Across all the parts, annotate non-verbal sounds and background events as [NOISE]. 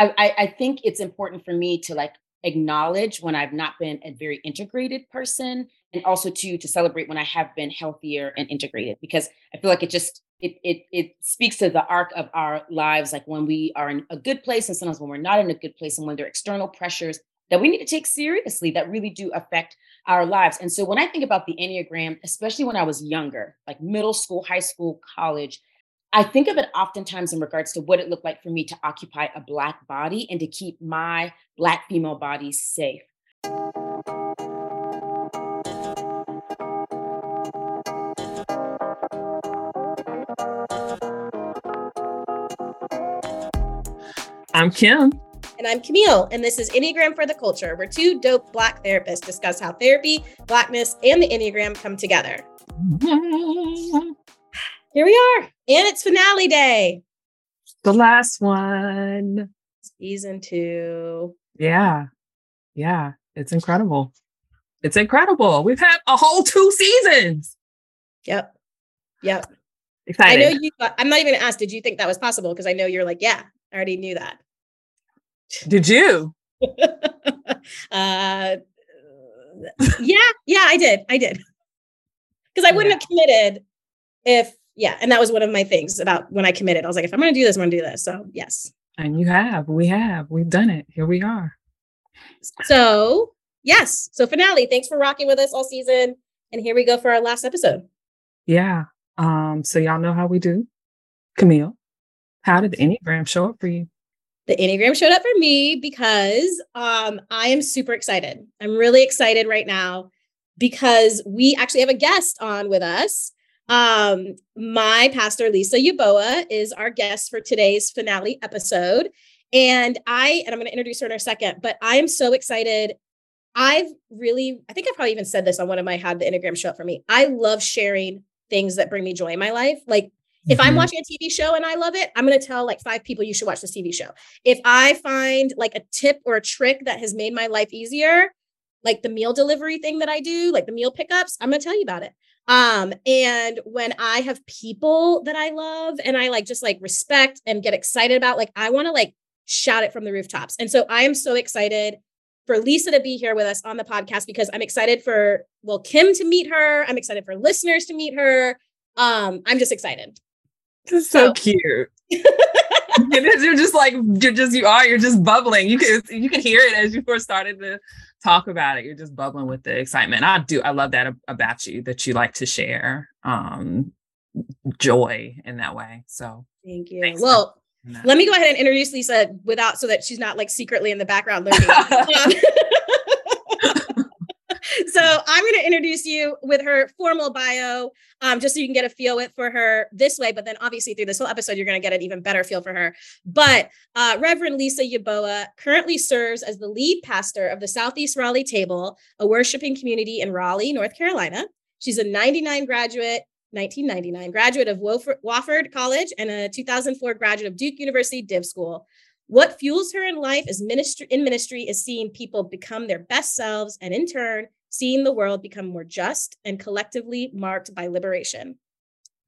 I, I, think it's important for me to like acknowledge when I've not been a very integrated person and also to to celebrate when I have been healthier and integrated because I feel like it just it it it speaks to the arc of our lives like when we are in a good place and sometimes when we're not in a good place and when there are external pressures that we need to take seriously that really do affect our lives. And so when I think about the Enneagram, especially when I was younger, like middle school, high school, college, I think of it oftentimes in regards to what it looked like for me to occupy a Black body and to keep my Black female body safe. I'm Kim. And I'm Camille, and this is Enneagram for the Culture, where two dope Black therapists discuss how therapy, Blackness, and the Enneagram come together. [LAUGHS] Here we are, and it's finale day. The last one. Season two. Yeah. Yeah. It's incredible. It's incredible. We've had a whole two seasons. Yep. Yep. Excited. I know you, I'm not even gonna ask, did you think that was possible? Because I know you're like, yeah, I already knew that. Did you? [LAUGHS] uh, yeah, yeah, I did. I did. Because I wouldn't yeah. have committed if, yeah. And that was one of my things about when I committed. I was like, if I'm going to do this, I'm going to do this. So, yes. And you have. We have. We've done it. Here we are. So, yes. So, finale. Thanks for rocking with us all season. And here we go for our last episode. Yeah. Um, so y'all know how we do. Camille, how did the Enneagram show up for you? the Enneagram showed up for me because um, I am super excited. I'm really excited right now because we actually have a guest on with us. Um, my pastor, Lisa Yebuah, is our guest for today's finale episode. And I, and I'm going to introduce her in a second, but I am so excited. I've really, I think I've probably even said this on one of my Had the Enneagram show up for me. I love sharing things that bring me joy in my life. Like if I'm mm-hmm. watching a TV show and I love it, I'm going to tell like five people you should watch this TV show. If I find like a tip or a trick that has made my life easier, like the meal delivery thing that I do, like the meal pickups, I'm going to tell you about it. Um, and when I have people that I love and I like just like respect and get excited about, like I want to like shout it from the rooftops. And so I am so excited for Lisa to be here with us on the podcast because I'm excited for well Kim to meet her. I'm excited for listeners to meet her. Um, I'm just excited. This is so, so cute. [LAUGHS] you're just like you're just you are you're just bubbling. You can you can hear it as you first started to talk about it. You're just bubbling with the excitement. I do. I love that about you that you like to share um joy in that way. So thank you. Well, let me go ahead and introduce Lisa without so that she's not like secretly in the background learning. [LAUGHS] [LAUGHS] So I'm going to introduce you with her formal bio, um, just so you can get a feel with for her this way. But then obviously through this whole episode, you're going to get an even better feel for her. But uh, Reverend Lisa Yebuah currently serves as the lead pastor of the Southeast Raleigh Table, a worshiping community in Raleigh, North Carolina. She's a 99 graduate 1999 graduate of Wofford College and a 2004 graduate of Duke University Div School. What fuels her in life is ministry in ministry is seeing people become their best selves and in turn seeing the world become more just and collectively marked by liberation.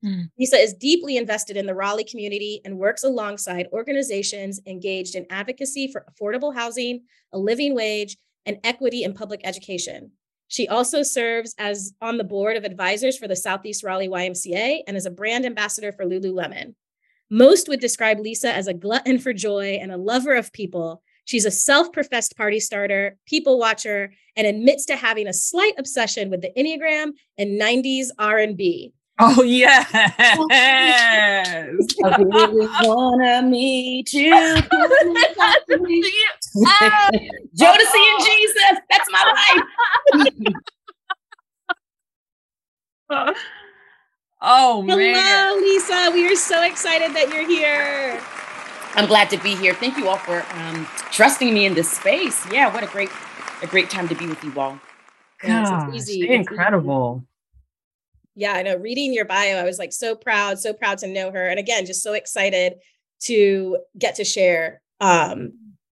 Mm. Lisa is deeply invested in the Raleigh community and works alongside organizations engaged in advocacy for affordable housing, a living wage, and equity in public education. She also serves as on the board of advisors for the Southeast Raleigh YMCA and is a brand ambassador for Lululemon. Most would describe Lisa as a glutton for joy and a lover of people She's a self-professed party starter, people watcher, and admits to having a slight obsession with the Enneagram and 90s R&B. Oh yes. [LAUGHS] I really wanna meet you. [LAUGHS] Jodeci and Jesus. That's my life. [LAUGHS] oh man. Hello, Lisa. We are so excited that you're here. I'm glad to be here. Thank you all for um, trusting me in this space. Yeah, what a great, a great time to be with you all. Gosh, it's easy. incredible. Yeah, I know. Reading your bio, I was like so proud, so proud to know her, and again, just so excited to get to share. Um,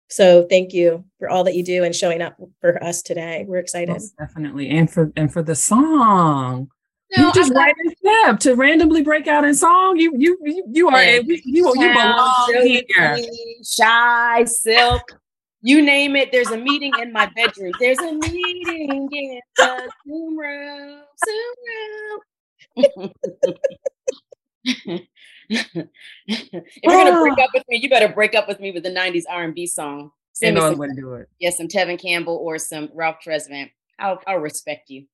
so thank you for all that you do and showing up for us today. We're excited. Most definitely, and for and for the song. No, you just write a step to randomly break out in song. You you you, you are yeah. you, you, you belong here. Shai Silk. You name it. There's a meeting in my bedroom. There's a meeting in the Zoom room. Zoom room. [LAUGHS] if you're gonna break ah. up with me, you better break up with me with the '90s R&B song. Sing me some, do it. Yeah, some Tevin Campbell or some Ralph Tresvant. I'll I'll respect you.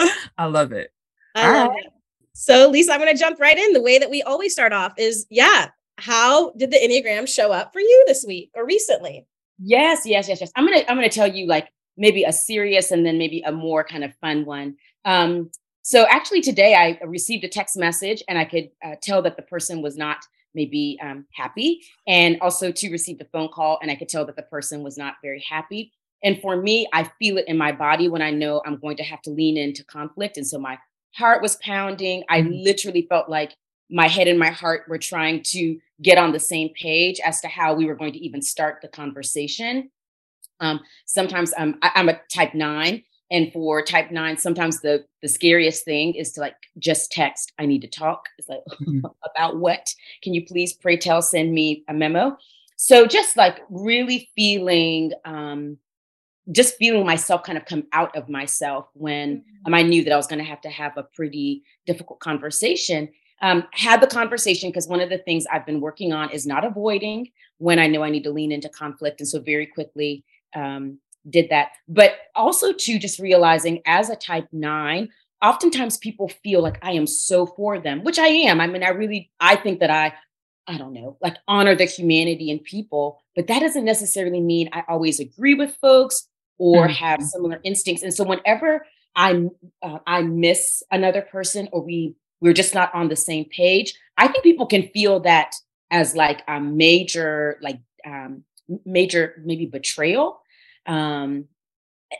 [LAUGHS] I love it. I All love right. it. So, Lisa, I'm going to jump right in. The way that we always start off is, yeah, how did the Enneagram show up for you this week or recently? Yes, yes, yes, yes. I'm gonna I'm gonna tell you like maybe a serious and then maybe a more kind of fun one. Um, so actually today I received a text message and I could uh, tell that the person was not maybe um, happy, and also to receive a phone call and I could tell that the person was not very happy. And for me, I feel it in my body when I know I'm going to have to lean into conflict. And so my heart was pounding. I mm-hmm. literally felt like my head and my heart were trying to get on the same page as to how we were going to even start the conversation. Um, sometimes um, I, I'm a type nine, and for type nine, sometimes the the scariest thing is to like just text. I need to talk. It's like mm-hmm. [LAUGHS] about what? Can you please pray tell send me a memo? So just like really feeling um, just feeling myself kind of come out of myself when mm-hmm. um, I knew that I was going to have to have a pretty difficult conversation. Um, had the conversation because one of the things I've been working on is not avoiding when I know I need to lean into conflict. And so very quickly um, did that. But also to just realizing as a type nine, oftentimes people feel like I am so for them, which I am. I mean, I really, I think that I, I don't know, like honor the humanity in people, but that doesn't necessarily mean I always agree with folks or mm-hmm. have similar instincts. And so whenever I uh, I miss another person or we we're just not on the same page, I think people can feel that as like a major like um, major maybe betrayal. Um,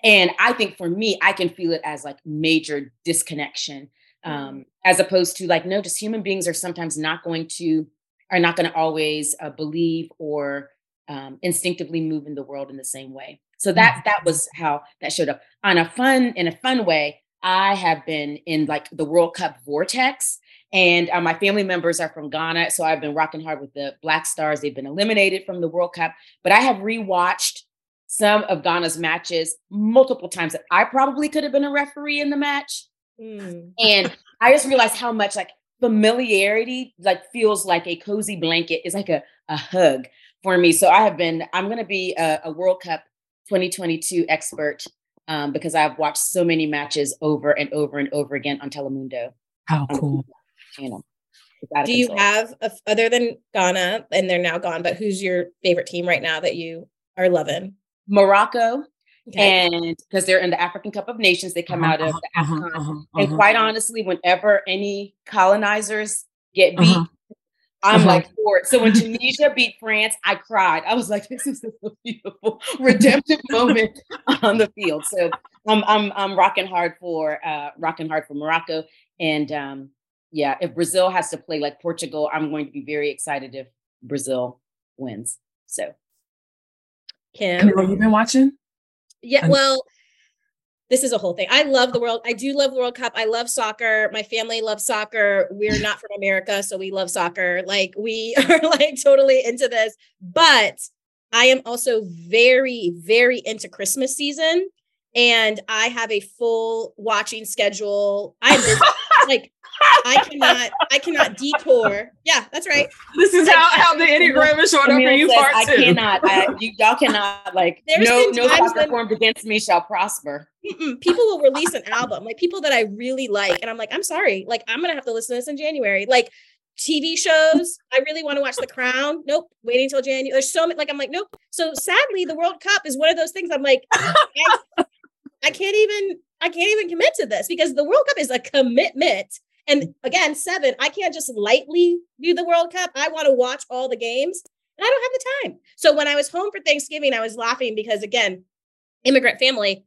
and I think for me, I can feel it as like major disconnection, um, mm-hmm. as opposed to like no, just human beings are sometimes not going to are not going to always uh, believe or um, instinctively move in the world in the same way. So that mm. that was how that showed up. On a fun in a fun way, I have been in like the World Cup vortex. And uh, my family members are from Ghana. So I've been rocking hard with the Black Stars. They've been eliminated from the World Cup. But I have rewatched some of Ghana's matches multiple times. That I probably could have been a referee in the match. Mm. And I just realized how much like familiarity like feels like a cozy blanket is like a, a hug for me. So I have been, I'm going to be a, a World Cup 2022 expert um, because I've watched so many matches over and over and over again on Telemundo. How um, cool. You know. Do you have, a, other than Ghana, and they're now gone, but who's your favorite team right now that you are loving? Morocco. Okay. And because they're in the African Cup of Nations, they come uh-huh, out of the uh-huh, AFCON. Uh-huh, and uh-huh. quite honestly, whenever any colonizers get beat, uh-huh. I'm uh-huh. like for it. So when [LAUGHS] Tunisia beat France, I cried. I was like, this is a beautiful redemptive moment on the field. So I'm I'm I'm rocking hard for uh rocking hard for Morocco. And um yeah, if Brazil has to play like Portugal, I'm going to be very excited if Brazil wins. So Kim, have you been watching? Yeah, well, this is a whole thing. I love the world. I do love the World Cup. I love soccer. My family loves soccer. We're not from America, so we love soccer. Like we [LAUGHS] are like totally into this. But I am also very, very into Christmas season. And I have a full watching schedule. I'm [LAUGHS] like I cannot, I cannot detour. Yeah, that's right. This is how, how the Enneagram is showing up for you part I cannot, I, you, y'all cannot like, There's no, no soccer formed against me shall prosper. People will release an album, like people that I really like. And I'm like, I'm sorry, like I'm going to have to listen to this in January. Like TV shows, I really want to watch The Crown. Nope, waiting until January. There's so many, like, I'm like, nope. So sadly, the World Cup is one of those things I'm like, I, I can't even, I can't even commit to this because the World Cup is a commitment and again, seven, I can't just lightly view the World Cup. I want to watch all the games and I don't have the time. So when I was home for Thanksgiving, I was laughing because again, immigrant family,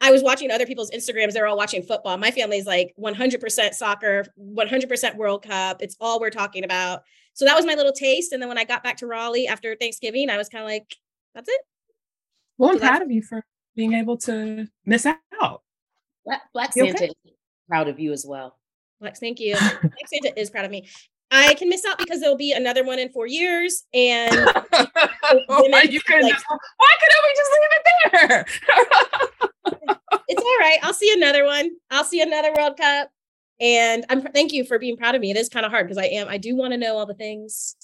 I was watching other people's Instagrams. They're all watching football. My family's like 100% soccer, 100% World Cup. It's all we're talking about. So that was my little taste. And then when I got back to Raleigh after Thanksgiving, I was kind of like, that's it. Well, I'm proud of you for being able to miss out. Black, Black Santa okay? proud of you as well. Black, thank you. Black Santa is proud of me. I can miss out because there'll be another one in four years. And [LAUGHS] why, you could like, just, why couldn't we just leave it there? [LAUGHS] it's all right. I'll see another one. I'll see another World Cup. And I'm thank you for being proud of me. It is kind of hard because I am, I do want to know all the things,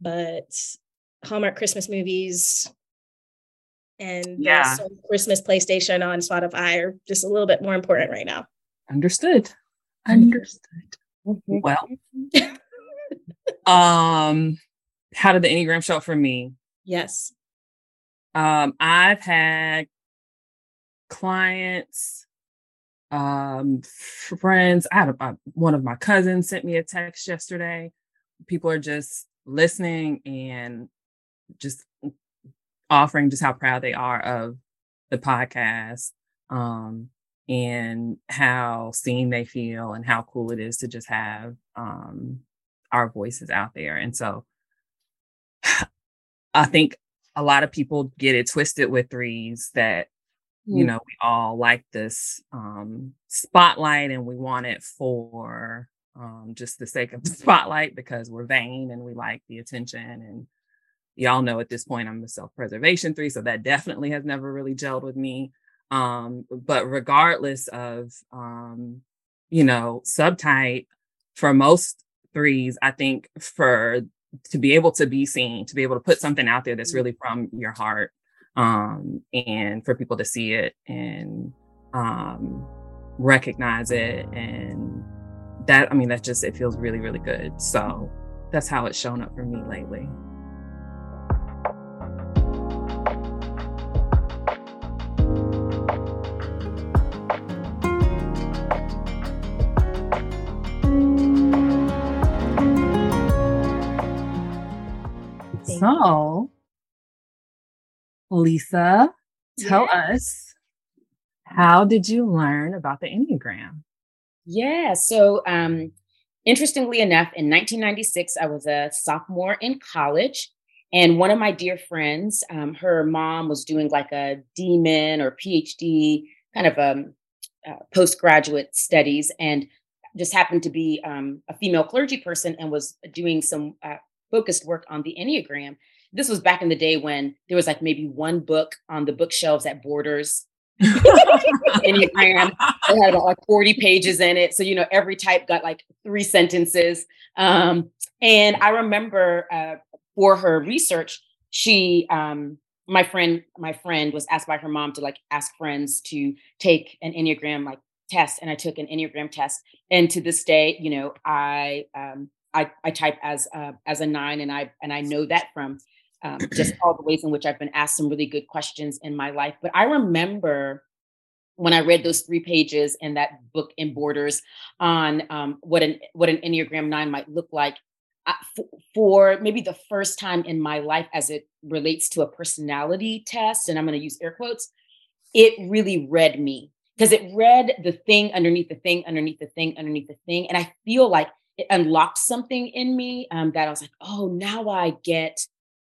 but Hallmark Christmas movies and yeah. So Christmas PlayStation on Spotify are just a little bit more important right now. Understood. Understood. Mm-hmm. Well, [LAUGHS] um, how did the Enneagram show up for me? Yes. Um, I've had clients, um, friends. I had a, a, one of my cousins sent me a text yesterday. People are just listening and just offering just how proud they are of the podcast um, and how seen they feel and how cool it is to just have um, our voices out there. And so [SIGHS] I think a lot of people get it twisted with threes that you mm. know we all like this um, spotlight and we want it for um, just the sake of the [LAUGHS] spotlight because we're vain and we like the attention and y'all know at this point i'm a self-preservation three so that definitely has never really gelled with me um, but regardless of um, you know subtype for most threes i think for to be able to be seen to be able to put something out there that's mm. really from your heart um, and for people to see it and um, recognize it and that i mean that just it feels really really good so that's how it's shown up for me lately so lisa tell us how did you learn about the enneagram yeah. So, um, interestingly enough, in 1996, I was a sophomore in college. And one of my dear friends, um, her mom was doing like a DMin or PhD kind of um, uh, postgraduate studies and just happened to be um, a female clergy person and was doing some uh, focused work on the Enneagram. This was back in the day when there was like maybe one book on the bookshelves at Borders [LAUGHS] Enneagram. It had about like 40 pages in it. So, you know, every type got like three sentences. Um, and I remember uh, for her research, she, um, my friend, my friend was asked by her mom to like ask friends to take an Enneagram like test. And I took an Enneagram test. And to this day, you know, I, um, I, I type as, uh, as a nine and I, and I know that from um, [CLEARS THROAT] just all the ways in which I've been asked some really good questions in my life. But I remember when I read those three pages in that book in Borders on um, what an what an Enneagram Nine might look like, uh, for, for maybe the first time in my life as it relates to a personality test, and I'm going to use air quotes, it really read me because it read the thing underneath the thing underneath the thing underneath the thing, and I feel like it unlocked something in me um, that I was like, oh, now I get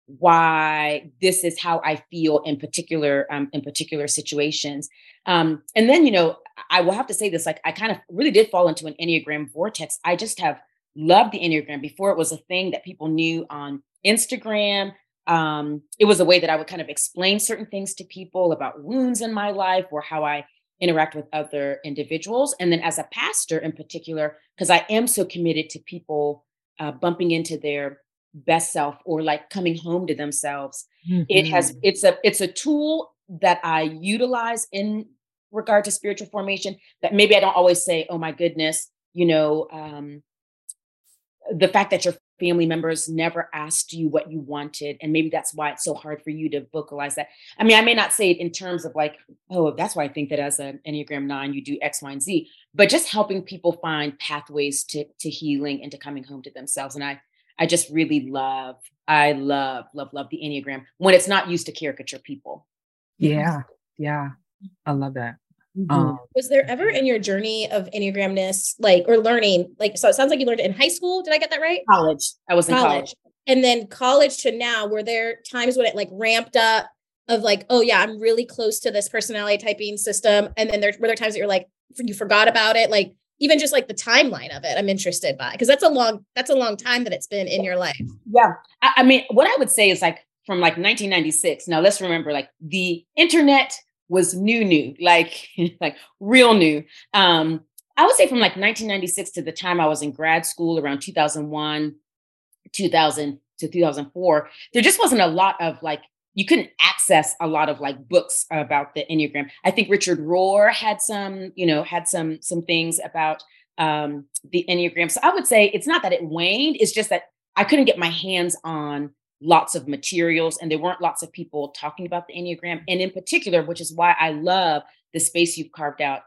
why this is how I feel in particular um, in particular situations. Um, and then, you know, I will have to say this: like, I kind of really did fall into an Enneagram vortex. I just have loved the Enneagram before it was a thing that people knew on Instagram. Um, it was a way that I would kind of explain certain things to people about wounds in my life or how I interact with other individuals. And then as a pastor in particular, because I am so committed to people uh, bumping into their best self or like coming home to themselves mm-hmm. it has mm-hmm. it's a it's a tool that i utilize in regard to spiritual formation that maybe i don't always say oh my goodness you know um the fact that your family members never asked you what you wanted and maybe that's why it's so hard for you to vocalize that i mean i may not say it in terms of like oh that's why i think that as an enneagram 9 you do x y and z but just helping people find pathways to to healing and to coming home to themselves and i I just really love, I love, love, love the Enneagram when it's not used to caricature people. Yeah. Yeah. I love that. Mm-hmm. Um, was there ever in your journey of Enneagramness, like, or learning, like, so it sounds like you learned it in high school. Did I get that right? College. I was in college. college. And then college to now, were there times when it like ramped up of like, oh yeah, I'm really close to this personality typing system. And then there were there times that you're like, you forgot about it. Like, even just like the timeline of it i'm interested by because that's a long that's a long time that it's been in your life yeah I, I, mean what i would say is like from like 1996 now let's remember like the internet was new new like [LAUGHS] like real new. Um i would say from like 1996 to the time i was in grad school around 2001 2000 to 2004 there just wasn't a lot of like you couldn't access a lot of like books about the enneagram. I think richard rohr had some you know had some some things about um the enneagram. So i would say it's not that it waned it's just that i couldn't get my hands on lots of materials and there weren't lots of people talking about the enneagram and in particular which is why i love the space you've carved out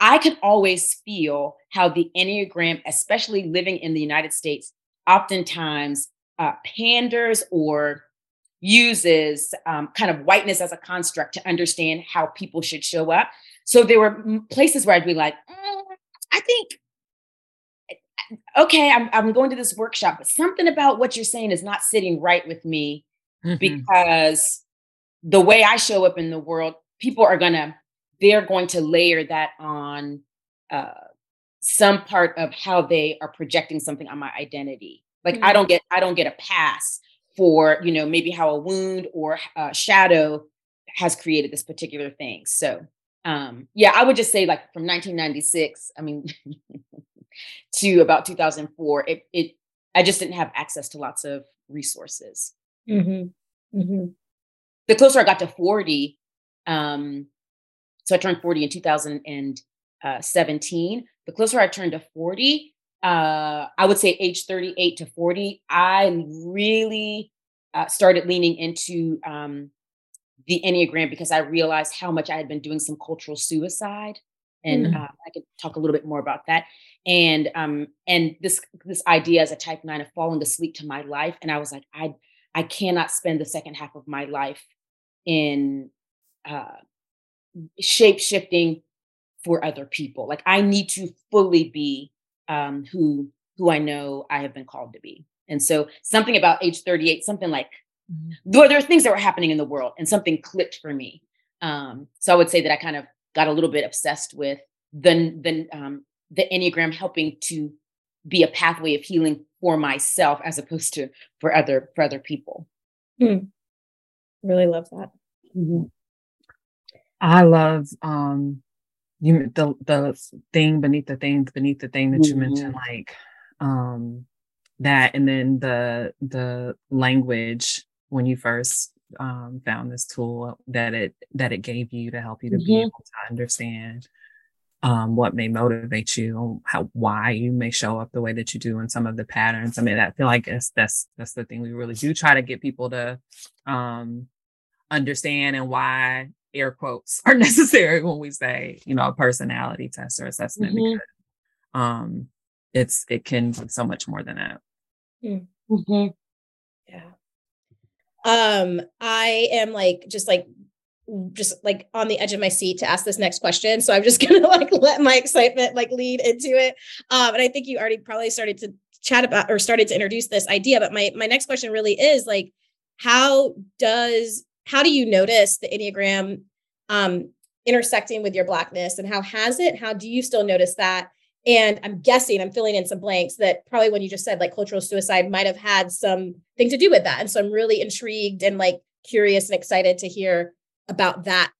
i could always feel how the enneagram especially living in the united states oftentimes uh, panders or uses um, kind of whiteness as a construct to understand how people should show up. So there were places where I'd be like, mm, I think, okay, I'm, I'm going to this workshop, but something about what you're saying is not sitting right with me mm-hmm. because the way I show up in the world, people are going to, they're going to layer that on uh, some part of how they are projecting something on my identity. Like mm-hmm. I don't get, I don't get a pass for you know maybe how a wound or a shadow has created this particular thing so um yeah i would just say like from 1996 i mean [LAUGHS] to about 2004 it, it i just didn't have access to lots of resources mm-hmm. Mm-hmm. the closer i got to 40 um so i turned 40 in 2017 the closer i turned to 40 uh, I would say age 38 to 40, I really uh, started leaning into um, the Enneagram because I realized how much I had been doing some cultural suicide. And mm. uh, I could talk a little bit more about that. And um, and this this idea as a type nine of falling asleep to my life. And I was like, I I cannot spend the second half of my life in uh, shape shifting for other people. Like I need to fully be um, who who I know I have been called to be. And so something about age 38, something like mm-hmm. there, there are things that were happening in the world and something clicked for me. Um, so I would say that I kind of got a little bit obsessed with the the um, the enneagram helping to be a pathway of healing for myself as opposed to for other for other people. Hmm. Really love that. Mm-hmm. I love um you the the thing beneath the things beneath the thing that mm-hmm. you mentioned like um that and then the the language when you first um found this tool that it that it gave you to help you to mm-hmm. be able to understand um, what may motivate you, how why you may show up the way that you do and some of the patterns. I mean, I feel like it's, that's that's the thing we really do try to get people to um, understand and why air quotes [LAUGHS] are necessary when we say, you know, a personality test or assessment mm-hmm. because um it's it can be so much more than that. Mm. Mm-hmm. Um, I am like just like just like on the edge of my seat to ask this next question. So I'm just [LAUGHS] gonna like let my excitement like lead into it. Um, and I think you already probably started to chat about or started to introduce this idea. But my my next question really is like, how does how do you notice the Enneagram um, intersecting with your Blackness and how has it? How do you still notice that? And I'm guessing, I'm filling in some blanks that probably when you just said like cultural suicide might have had some thing to do with that. And so I'm really intrigued and like curious and excited to hear about that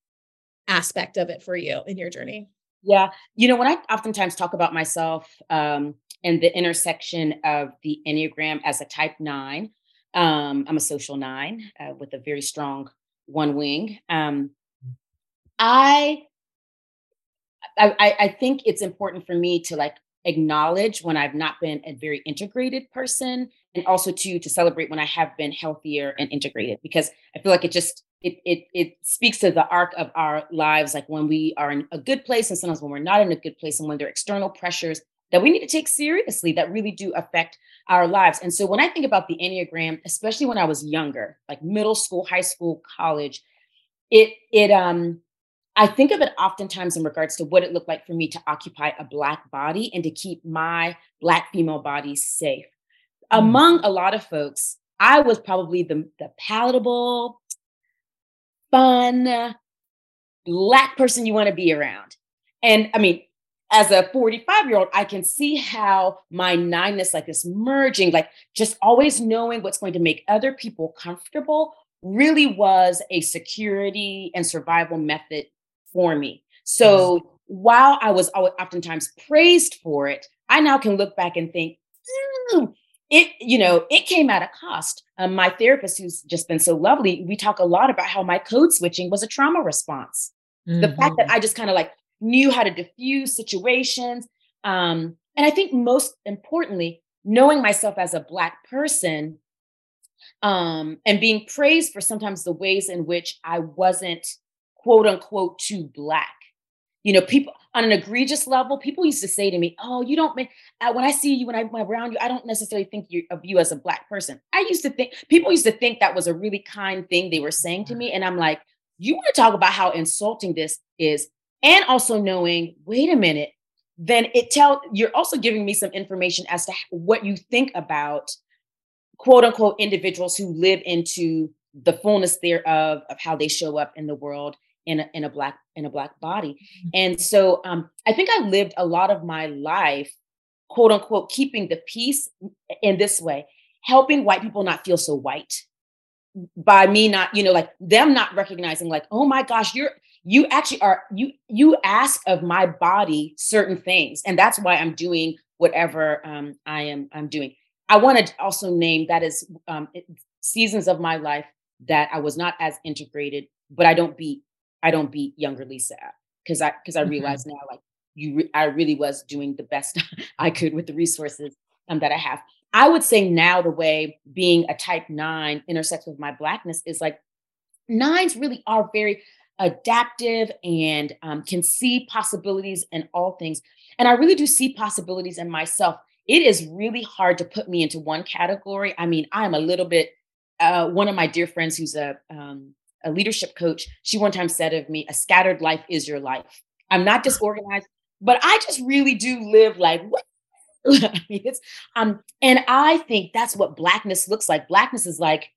aspect of it for you in your journey. Yeah. You know, when I oftentimes talk about myself um, and the intersection of the Enneagram as a type nine, um, I'm a social nine uh, with a very strong one wing. Um, I, I I think it's important for me to like acknowledge when I've not been a very integrated person and also to to celebrate when I have been healthier and integrated because I feel like it just it it it speaks to the arc of our lives like when we are in a good place and sometimes when we're not in a good place and when there are external pressures that we need to take seriously that really do affect our lives. And so when I think about the Enneagram, especially when I was younger, like middle school, high school, college, it it um I think of it oftentimes in regards to what it looked like for me to occupy a Black body and to keep my Black female body safe. Mm. Among a lot of folks, I was probably the, the palatable, fun, Black person you want to be around. And I mean, as a 45 year old, I can see how my nineness, like this merging, like just always knowing what's going to make other people comfortable, really was a security and survival method for me. So mm-hmm. while I was oftentimes praised for it, I now can look back and think, mm, it, you know, it came at a cost. Um, my therapist, who's just been so lovely, we talk a lot about how my code switching was a trauma response. Mm-hmm. The fact that mm-hmm. I just kind of like knew how to diffuse situations. Um, and I think most importantly, knowing myself as a Black person um, and being praised for sometimes the ways in which I wasn't quote unquote too Black. You know, people on an egregious level, people used to say to me, "Oh, you don't make." Uh, when I see you, when I'm around you, I don't necessarily think you, of you as a black person. I used to think people used to think that was a really kind thing they were saying to me, and I'm like, "You want to talk about how insulting this is?" and also knowing, wait a minute, then it tell you're also giving me some information as to what you think about quote unquote individuals who live into the fullness thereof of how they show up in the world in a, in a black in a black body. Mm-hmm. and so um, i think i lived a lot of my life quote unquote keeping the peace in this way helping white people not feel so white by me not you know like them not recognizing like oh my gosh you're you actually are you you ask of my body certain things. And that's why i'm doing whatever um, i am i'm doing. I want to also name that is um, seasons of my life that i was not as integrated but i don't beat i don't beat younger lisa because i because i mm-hmm. realize now like you re- i really was doing the best [LAUGHS] i could with the resources um, that i have i would say now the way being a type nine intersects with my blackness is like nines really are very adaptive and um, can see possibilities in all things. And I really do see possibilities in myself. It is really hard to put me into one category. I mean, I'm a little bit, uh, one of my dear friends who's a, um, a leadership coach, she one time said of me, a scattered life is your life. I'm not disorganized, but I just really do live like, what? [LAUGHS] It's, um, and I think that's what blackness looks like. Blackness is like,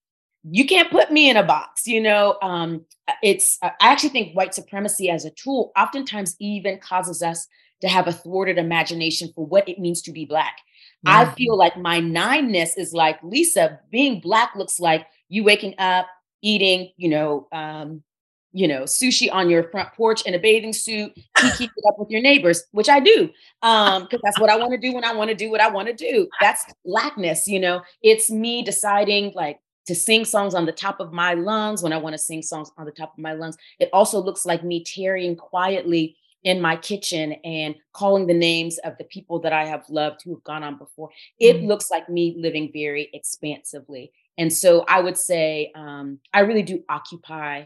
you can't put me in a box you know um, it's i actually think white supremacy as a tool oftentimes even causes us to have a thwarted imagination for what it means to be black mm-hmm. i feel like my nineness is like lisa being black looks like you waking up eating you know um, you know sushi on your front porch in a bathing suit keep it up with your neighbors which i do um because that's what i want to do when i want to do what i want to do that's blackness you know it's me deciding like to sing songs on the top of my lungs when I want to sing songs on the top of my lungs. It also looks like me tarrying quietly in my kitchen and calling the names of the people that I have loved who have gone on before. It mm-hmm. looks like me living very expansively. And so I would say um, I really do occupy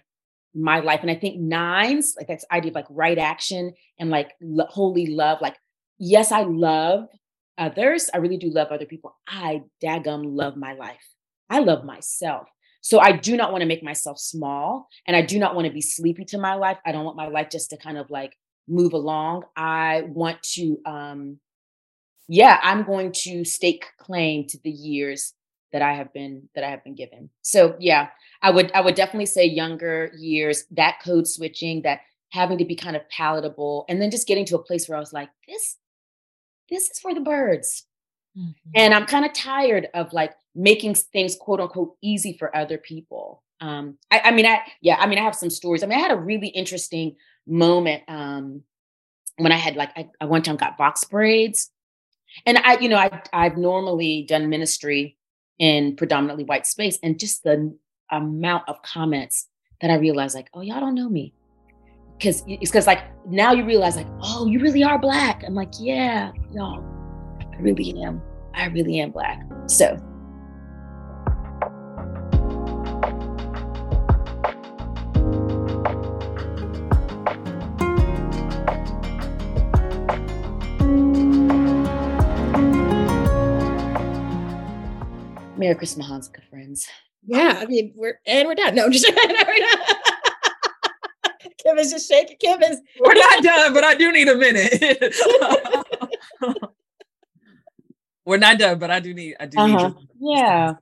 my life. And I think nines, like that's idea of like right action and like lo- holy love. Like, yes, I love others. I really do love other people. I daggum love my life. I love myself. So I do not want to make myself small and I do not want to be sleepy to my life. I don't want my life just to kind of like move along. I want to um yeah, I'm going to stake claim to the years that I have been that I have been given. So yeah, I would I would definitely say younger years, that code switching, that having to be kind of palatable and then just getting to a place where I was like this this is for the birds. Mm-hmm. And I'm kind of tired of like making things quote unquote easy for other people. Um, I, I, mean, I yeah, I mean, I have some stories. I mean, I had a really interesting moment um, when I had like I, I one time got box braids, and I, you know, I I've normally done ministry in predominantly white space, and just the amount of comments that I realized, like, oh, y'all don't know me, because it's because like now you realize, like, oh, you really are black. I'm like, yeah, y'all, I really am. I really am black. So Merry Christmas, Hanukkah, friends. Yeah, I mean, we're and we're done. No, I'm just [LAUGHS] [LAUGHS] Kim is just shaking. Kim is. [LAUGHS] We're not done, but I do need a minute. we're not done, but I do need. I do uh-huh. need. Yeah.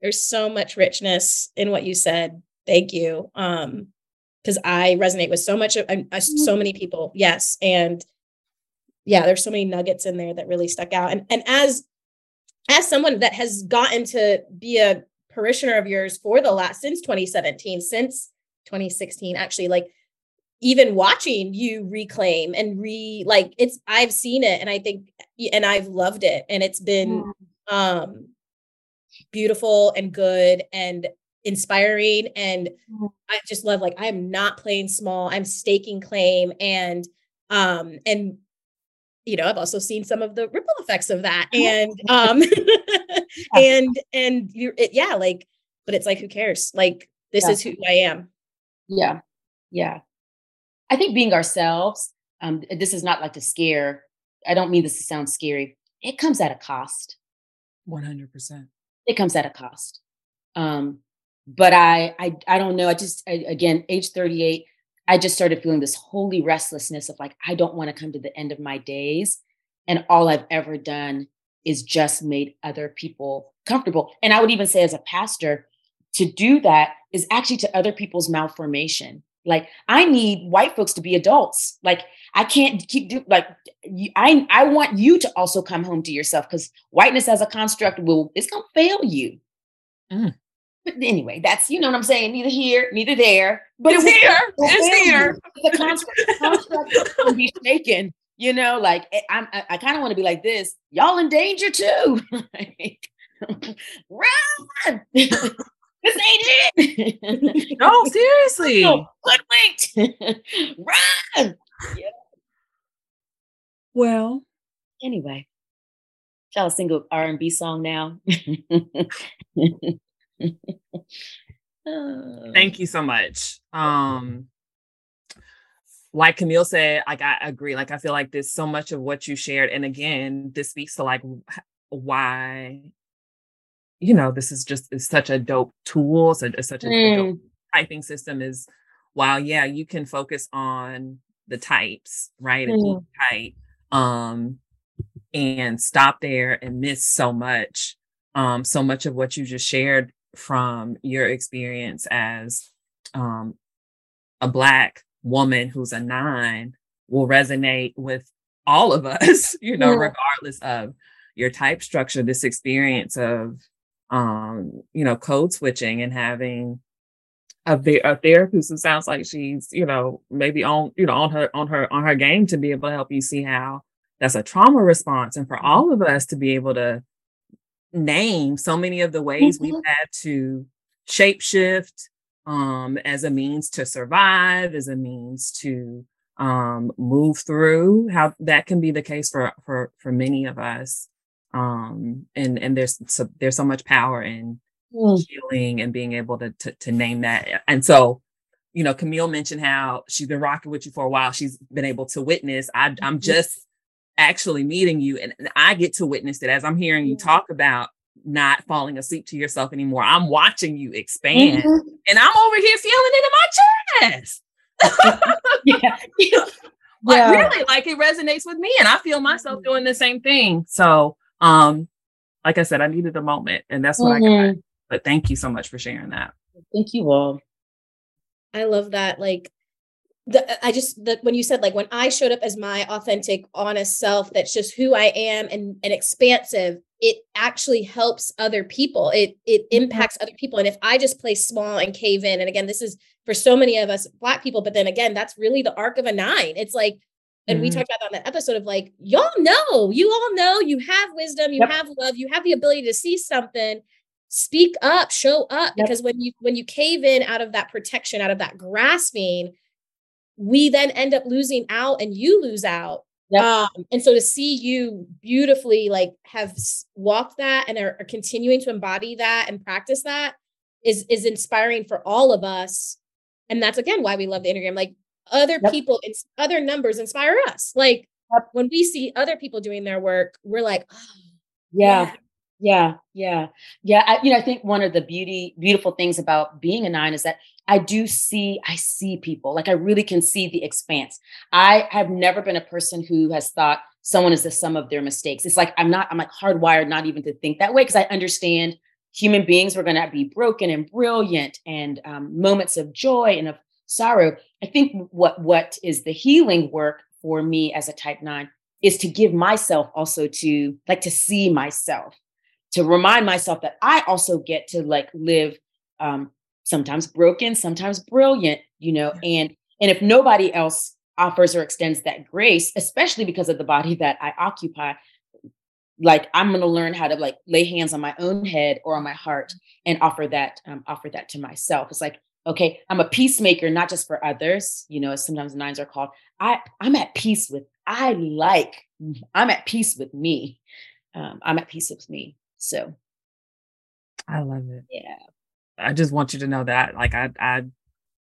There's so much richness in what you said. Thank you. Um, because I resonate with so much of uh, so many people. Yes, and yeah, there's so many nuggets in there that really stuck out. And and as as someone that has gotten to be a parishioner of yours for the last since 2017, since 2016, actually, like even watching you reclaim and re like it's I've seen it and I think and I've loved it and it's been um beautiful and good and inspiring and. I just love like I'm not playing small I'm staking claim and um and you know I've also seen some of the ripple effects of that [LAUGHS] and um [LAUGHS] and and you it, yeah like but it's like who cares like this yeah. is who I am yeah yeah I think being ourselves, um, this is not like to scare. I don't mean this to sound scary. It comes at a cost. 100%. It comes at a cost. Um, but I, I, I don't know. I just, I, again, age 38, I just started feeling this holy restlessness of like, I don't want to come to the end of my days. And all I've ever done is just made other people comfortable. And I would even say, as a pastor, to do that is actually to other people's malformation. Like I need white folks to be adults. Like I can't keep do like I I want you to also come home to yourself because whiteness as a construct will it's gonna fail you. Mm. But anyway, that's you know what I'm saying. Neither here, neither there. But it's here. It's here. The construct, can be shaken. You know, like eh, I'm, I, I kind of want to be like this. Y'all in danger too. [LAUGHS] Run! [LAUGHS] This ain't it. [LAUGHS] no, seriously. Hoodwinked. Run. Yeah. Well. Anyway, shall a single R&B song now? Thank you so much. [LAUGHS] Um, like Camille said, like I agree. Like I feel like there's so much of what you shared, and again, this speaks to like why you know, this is just is such a dope tool, so it's such a, mm. a dope mm. typing system is while yeah, you can focus on the types, right? Mm. type, um, and stop there and miss so much, um, so much of what you just shared from your experience as um a black woman who's a nine will resonate with all of us, [LAUGHS] you know, yeah. regardless of your type structure, this experience of um, you know, code switching and having a, a therapist who sounds like she's, you know, maybe on, you know, on her, on her, on her game to be able to help you see how that's a trauma response. And for mm-hmm. all of us to be able to name so many of the ways mm-hmm. we've had to shapeshift um, as a means to survive, as a means to um, move through, how that can be the case for, for, for many of us um and and there's so there's so much power in mm. healing and being able to, to to name that and so you know camille mentioned how she's been rocking with you for a while she's been able to witness I, i'm mm-hmm. just actually meeting you and, and i get to witness it as i'm hearing you talk about not falling asleep to yourself anymore i'm watching you expand mm-hmm. and i'm over here feeling it in my chest [LAUGHS] yeah. [LAUGHS] like yeah. really like it resonates with me and i feel myself mm-hmm. doing the same thing so um, like I said, I needed a moment and that's what mm-hmm. I got. Mm-hmm. But thank you so much for sharing that. Thank you all. I love that. Like the, I just that when you said like when I showed up as my authentic, honest self, that's just who I am and and expansive. It actually helps other people. It it mm-hmm. impacts other people. And if I just play small and cave in, and again, this is for so many of us Black people, but then again, that's really the arc of a nine. It's like and mm-hmm. we talked about that on that episode of like, y'all know, you all know, you have wisdom, you yep. have love, you have the ability to see something. Speak up, show up, yep. because when you when you cave in out of that protection, out of that grasping, we then end up losing out, and you lose out. Yep. Um, and so to see you beautifully like have walked that and are, are continuing to embody that and practice that is is inspiring for all of us. And that's again why we love the Enneagram. Like other yep. people and other numbers inspire us. Like yep. when we see other people doing their work, we're like, oh, yeah. yeah. Yeah, yeah, I, you know, I think one of the beauty, beautiful things about being a nine is that I do see, I see people. Like I really can see the expanse. I have never been a person who has thought someone is the sum of their mistakes. It's like I'm not, I'm like hardwired not even to think that way because I understand human beings were going to be broken and brilliant and um, moments of joy and of sorrow. I think what what is the healing work for me as a type nine is to give myself also to like to see myself, to remind myself that I also get to like live um, sometimes broken, sometimes brilliant, you know, and and if nobody else offers or extends that grace, especially because of the body [LAUGHS] that I occupy, like I'm going to learn how to like lay hands on my own head or on my heart and offer that um, offer that to myself. It's like okay, I'm a peacemaker, not just for others. You know, as sometimes nines are called. I I'm at peace with. I like. I'm at peace with me. Um, I'm at peace with me. So, I love it. Yeah. I just want you to know that, like, I I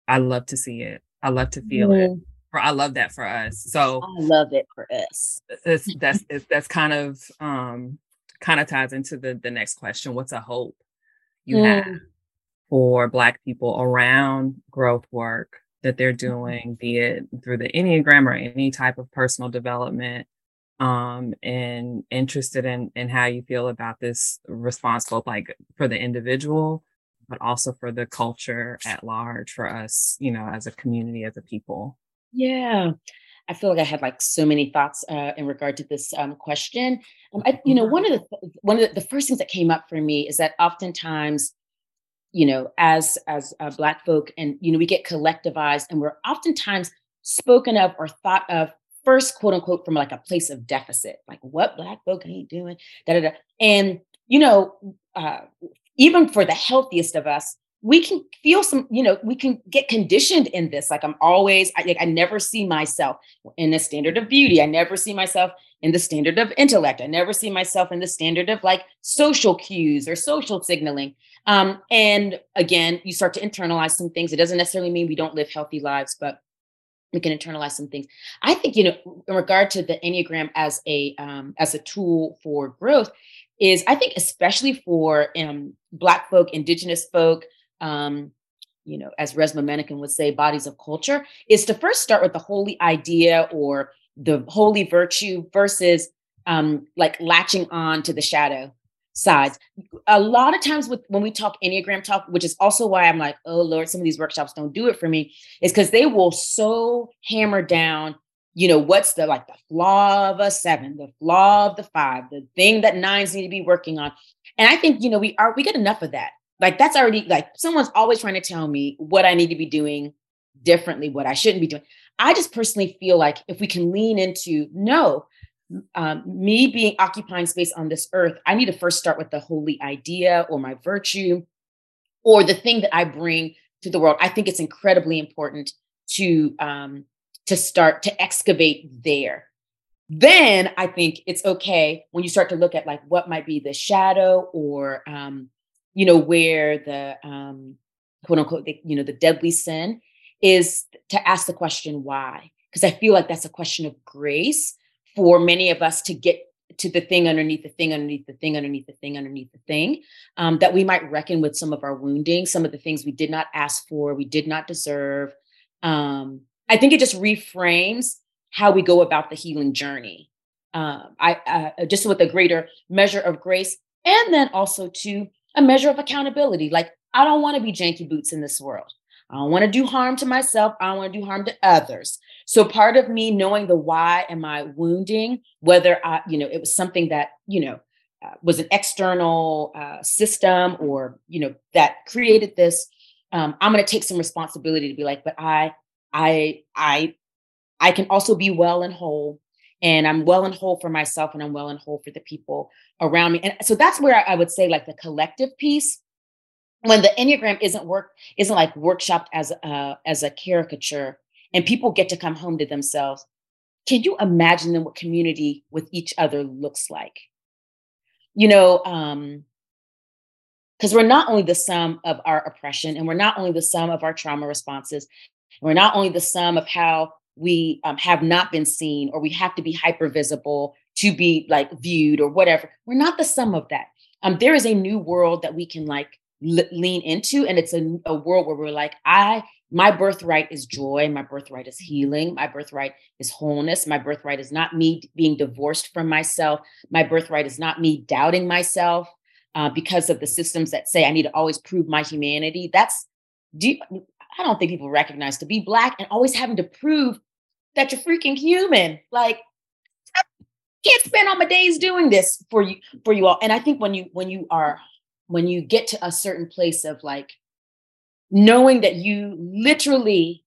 I love to see it. I love to feel mm. it. I love that for us. So I love it for us. It's, [LAUGHS] that's it's, that's kind of um kind of ties into the the next question. What's a hope you mm. have for Black people around growth work that they're mm-hmm. doing, be it through the Enneagram or any type of personal development? Um, and interested in in how you feel about this response, both like for the individual, but also for the culture at large, for us, you know, as a community, as a people. Yeah. I feel like I had like so many thoughts uh, in regard to this um, question. Um, I, you know, one of the one of the, the, first things that came up for me is that oftentimes, you know, as as uh, Black folk, and you know, we get collectivized, and we're oftentimes spoken of or thought of first, quote unquote, from like a place of deficit, like what Black folk ain't doing, da da da. And you know, uh, even for the healthiest of us, we can feel some, you know, we can get conditioned in this. Like I'm always, I, like, I never see myself in the standard of beauty. I never see myself in the standard of intellect. I never see myself in the standard of like social cues or social signaling. Um, and again, you start to internalize some things. It doesn't necessarily mean we don't live healthy lives, but we can internalize some things. I think, you know, in regard to the Enneagram as a um, as a tool for growth, is I think especially for um, Black folk, Indigenous folk, um, you know, as Resmaa Menakem would say, bodies of culture, is to first start with the holy idea or the holy virtue versus um, like latching on to the shadow sides. A lot of times with when we talk Enneagram talk, which is also why I'm like, oh Lord, some of these workshops don't do it for me, is because they will so hammer down, you know, what's the like the flaw of a seven, the flaw of the five, the thing that nines need to be working on. And I think, you know, we are we get enough of that. Like that's already like someone's always trying to tell me what I need to be doing differently, what I shouldn't be doing. I just personally feel like if we can lean into no, um, me being occupying space on this earth, I need to first start with the holy idea or my virtue or the thing that I bring to the world. I think it's incredibly important to um, to start to excavate there. Then I think it's okay when you start to look at like what might be the shadow or um, you know, where the um, quote unquote, the, you know, the deadly sin is to ask the question why. Because I feel like that's a question of grace for many of us to get to the thing underneath the thing underneath the thing underneath the thing underneath the thing um, that we might reckon with some of our wounding some of the things we did not ask for we did not deserve um, i think it just reframes how we go about the healing journey um, i uh, just with a greater measure of grace and then also to a measure of accountability. Like, I don't want to be janky boots in this world. I don't want to do harm to myself. I don't want to do harm to others. So part of me knowing the why am I wounding, whether I, you know, it was something that, you know, uh, was an external uh, system or, you know, that created this. Um, I'm going to take some responsibility to be like, but I, I, I, I can also be well and whole and I'm well and whole for myself and I'm well and whole for the people around me. And so that's where I would say like the collective piece when the enneagram isn't work isn't like workshopped as a as a caricature and people get to come home to themselves can you imagine then what community with each other looks like you know um because we're not only the sum of our oppression and we're not only the sum of our trauma responses we're not only the sum of how we um, have not been seen or we have to be hyper visible to be like viewed or whatever. We're not the sum of that. Um, there is a new world that we can like l- lean into, and it's a, a world where we're like, I, my birthright is joy, my birthright is healing, my birthright is wholeness, my birthright is not me being divorced from myself, my birthright is not me doubting myself uh, because of the systems that say I need to always prove my humanity. That's do I don't think people recognize to be black and always having to prove that you're freaking human. Like, I can't spend all my days doing this for you for you all. And I think when you when you are when you get to a certain place of like knowing that you literally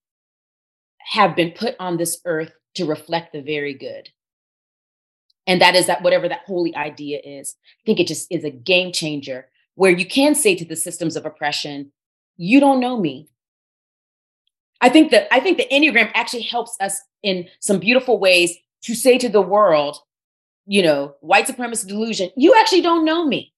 have been put on this earth to reflect the very good. And that is that whatever that holy idea is. I think it just is a game changer where you can say to the systems of oppression, you don't know me. I think that I think the Enneagram actually helps us in some beautiful ways to say to the world, you know, white supremacist delusion, you actually don't know me.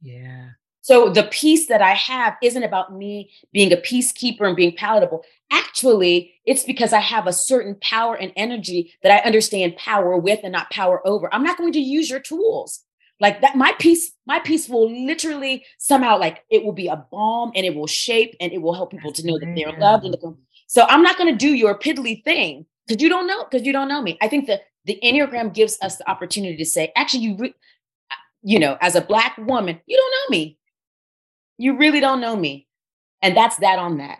Yeah. So the peace that I have isn't about me being a peacekeeper and being palatable. Actually, it's because I have a certain power and energy that I understand power with and not power over. I'm not going to use your tools. Like that, my peace, my peace will literally somehow like it will be a bomb and it will shape and it will help people to know that they're loved. And so I'm not going to do your piddly thing because you don't know because you don't know me. I think that the Enneagram gives us the opportunity to say, actually, you, re- you know, as a black woman, you don't know me. You really don't know me, and that's that on that.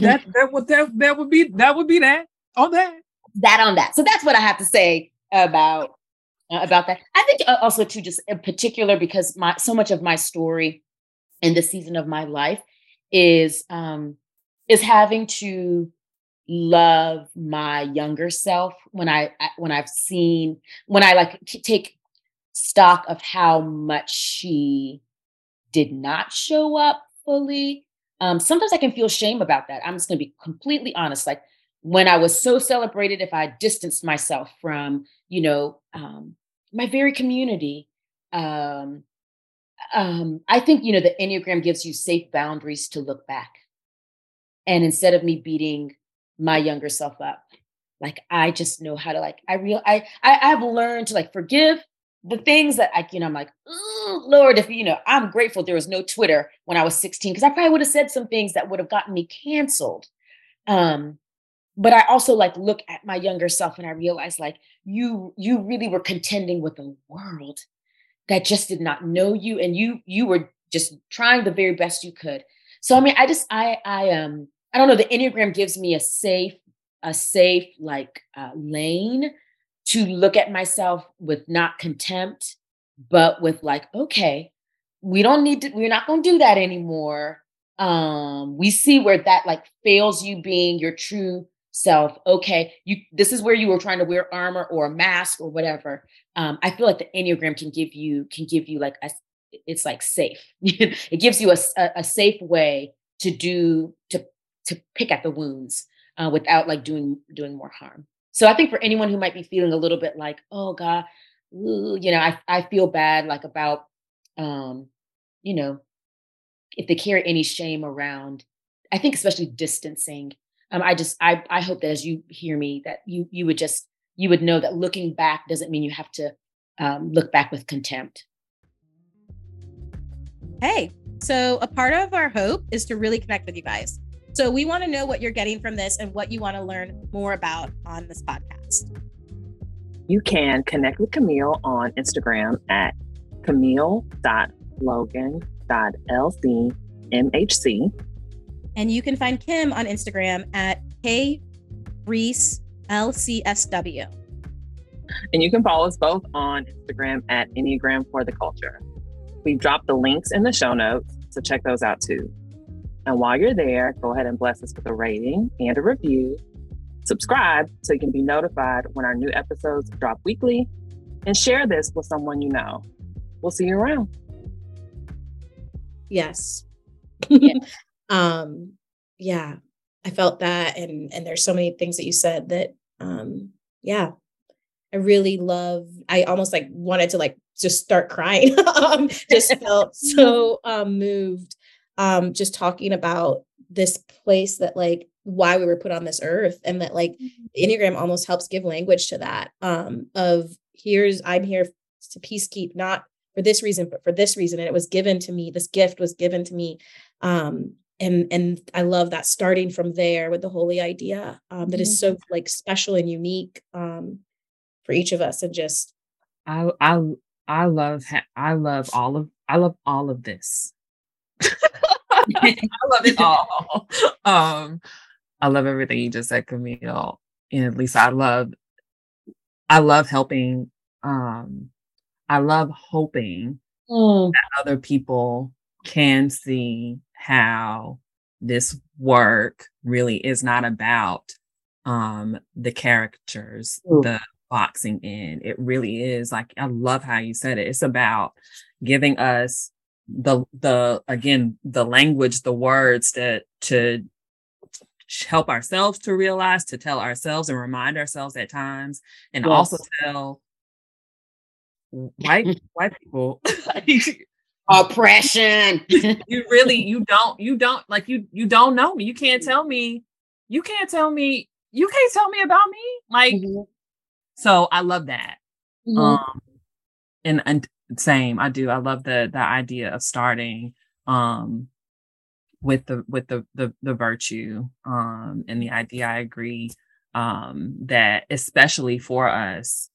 that that would that that would be that would be that on that. That on that. So that's what I have to say about about that. I think uh, also too, just in particular, because my so much of my story in the season of my life is um is having to love my younger self when I when I've seen when I like take stock of how much she did not show up fully. Um, sometimes I can feel shame about that. I'm just going to be completely honest. Like when I was so celebrated, if I distanced myself from, you know, um, my very community, um, um, I think you know the Enneagram gives you safe boundaries to look back. And instead of me beating my younger self up. Like I just know how to like I real I I I've learned to like forgive the things that I you know I'm like Lord if you know I'm grateful there was no Twitter when I was 16 because I probably would have said some things that would have gotten me canceled. Um but I also like look at my younger self and I realize like you you really were contending with a world that just did not know you and you you were just trying the very best you could. So I mean I just I I um I don't know, the Enneagram gives me a safe, a safe like uh, lane to look at myself with not contempt, but with like, okay, we don't need to, we're not going to do that anymore. Um, we see where that like fails you being your true self. Okay, you this is where you were trying to wear armor or a mask or whatever. Um, I feel like the Enneagram can give you can give you like a it's like safe. [LAUGHS] it gives you a, a, safe way to do to to pick at the wounds uh, without like doing doing more harm. So I think for anyone who might be feeling a little bit like, oh God, ooh, you know, I I feel bad like about, um, you know, if they carry any shame around. I think especially distancing. Um, I just I I hope that as you hear me that you you would just you would know that looking back doesn't mean you have to um, look back with contempt. Hey, so a part of our hope is to really connect with you guys. So we want to know what you're getting from this and what you want to learn more about on this podcast. You can connect with Camille on Instagram at camille.logan.lcmhc. And you can find Kim on Instagram at K Reese LCSW. And you can follow us both on Instagram at Enneagram for the Culture. We've dropped the links in the show notes, so check those out too. And while you're there, go ahead and bless us with a rating and a review. Subscribe so you can be notified when our new episodes drop weekly. And share this with someone you know. We'll see you around. Yes. [LAUGHS] Yeah. Um, yeah. I felt that and and there's so many things that you said that um yeah. I really love I almost like wanted to like just start crying. [LAUGHS] um, just felt [LAUGHS] so um moved um just talking about this place that like why we were put on this earth and that like mm-hmm. enneagram almost helps give language to that um of here's i'm here to peacekeep not for this reason but for this reason and it was given to me this gift was given to me um and and i love that starting from there with the holy idea um that mm-hmm. is so like special and unique um for each of us and just i i i love i love all of i love all of this [LAUGHS] I love it all. Um, I love everything you just said, Camille. And least I love, I love helping um I love hoping mm. that other people can see how this work really is not about um the characters, Ooh. the boxing in. It really is like I love how you said it. It's about giving us the the again the language, the words that to help ourselves to realize, to tell ourselves and remind ourselves at times, and yes. also tell white white people [LAUGHS] [LAUGHS] oppression. you really you don't you don't like you you don't know me. You can't tell me you can't tell me you can't tell me about me. Like mm-hmm. so I love that. Mm-hmm. Um and and same I do. I love the the idea of starting um with the with the the, the virtue um and the idea I agree um that especially for us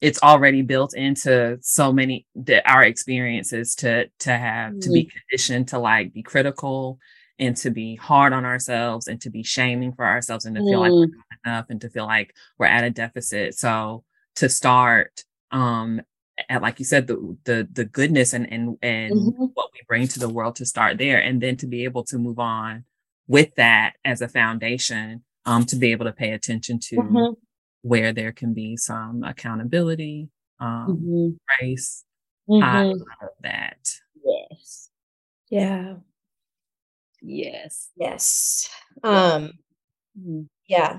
it's already built into so many that our experiences to to have mm-hmm. to be mm-hmm. conditioned to like be critical and to be hard on ourselves and to be shaming for ourselves and to mm. feel like we're mm. not enough and to feel like we're at a deficit so to start um at like you said the the the goodness and and and mm-hmm. what we bring to the world to start there and then to be able to move on with that as a foundation um to be able to pay attention to mm-hmm where there can be some accountability, um, mm-hmm. grace. Mm-hmm. I love that. Yes. Yeah. Yes. Yes. Um, mm-hmm. yeah.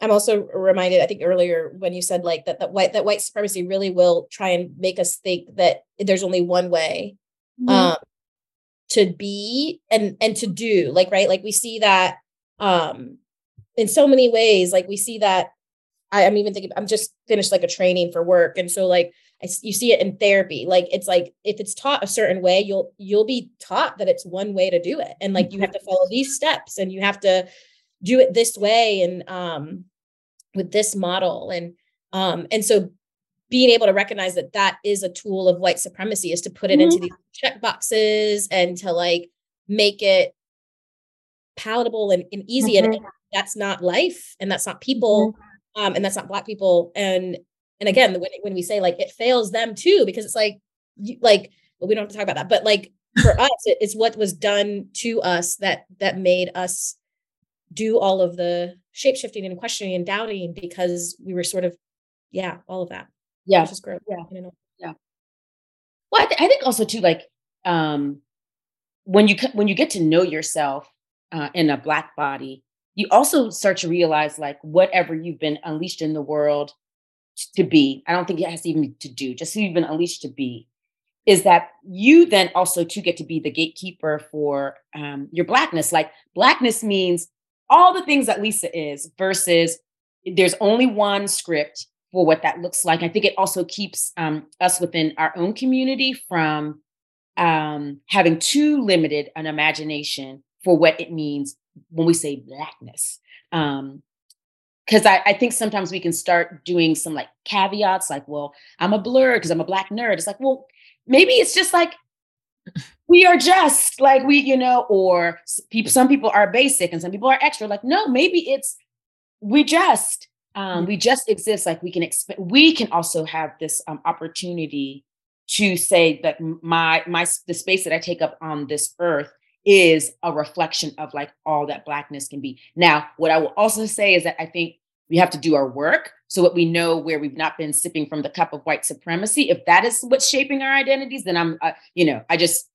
I'm also reminded, I think earlier when you said like that, that white that white supremacy really will try and make us think that there's only one way mm-hmm. um to be and and to do like right like we see that um in so many ways like we see that I, am even thinking I'm just finished like a training for work, and so like I, you see it in therapy. Like it's like if it's taught a certain way, you'll you'll be taught that it's one way to do it, and like you have to follow these steps, and you have to do it this way, and um, with this model, and um, and so being able to recognize that that is a tool of white supremacy is to put it mm-hmm. into these check boxes and to like make it palatable and, and easy mm-hmm. and that's not life and that's not people mm-hmm um, and that's not black people. And and again when, when we say like it fails them too because it's like you, like well we don't have to talk about that but like for [LAUGHS] us it, it's what was done to us that that made us do all of the shape shifting and questioning and doubting because we were sort of yeah all of that yeah. just growth yeah. yeah. Well I, th- I think also too like um when you when you get to know yourself uh, in a black body you also start to realize like whatever you've been unleashed in the world to be, I don't think it has even to do, just who you've been unleashed to be, is that you then also to get to be the gatekeeper for um, your blackness. Like blackness means all the things that Lisa is versus there's only one script for what that looks like. I think it also keeps um, us within our own community from um, having too limited an imagination for what it means when we say blackness. Um, because I, I think sometimes we can start doing some like caveats like, well, I'm a blerd because I'm a black nerd. It's like, well, maybe it's just like we are just like we, you know, or people, some people are basic and some people are extra. Like, no, maybe it's we just um, we just exist. Like we can expect we can also have this um, opportunity to say that my my the space that I take up on this earth is a reflection of like all that blackness can be. Now, what I will also say is that I think we have to do our work so that we know where we've not been sipping from the cup of white supremacy. If that is what's shaping our identities, then I'm, uh, you know, I just,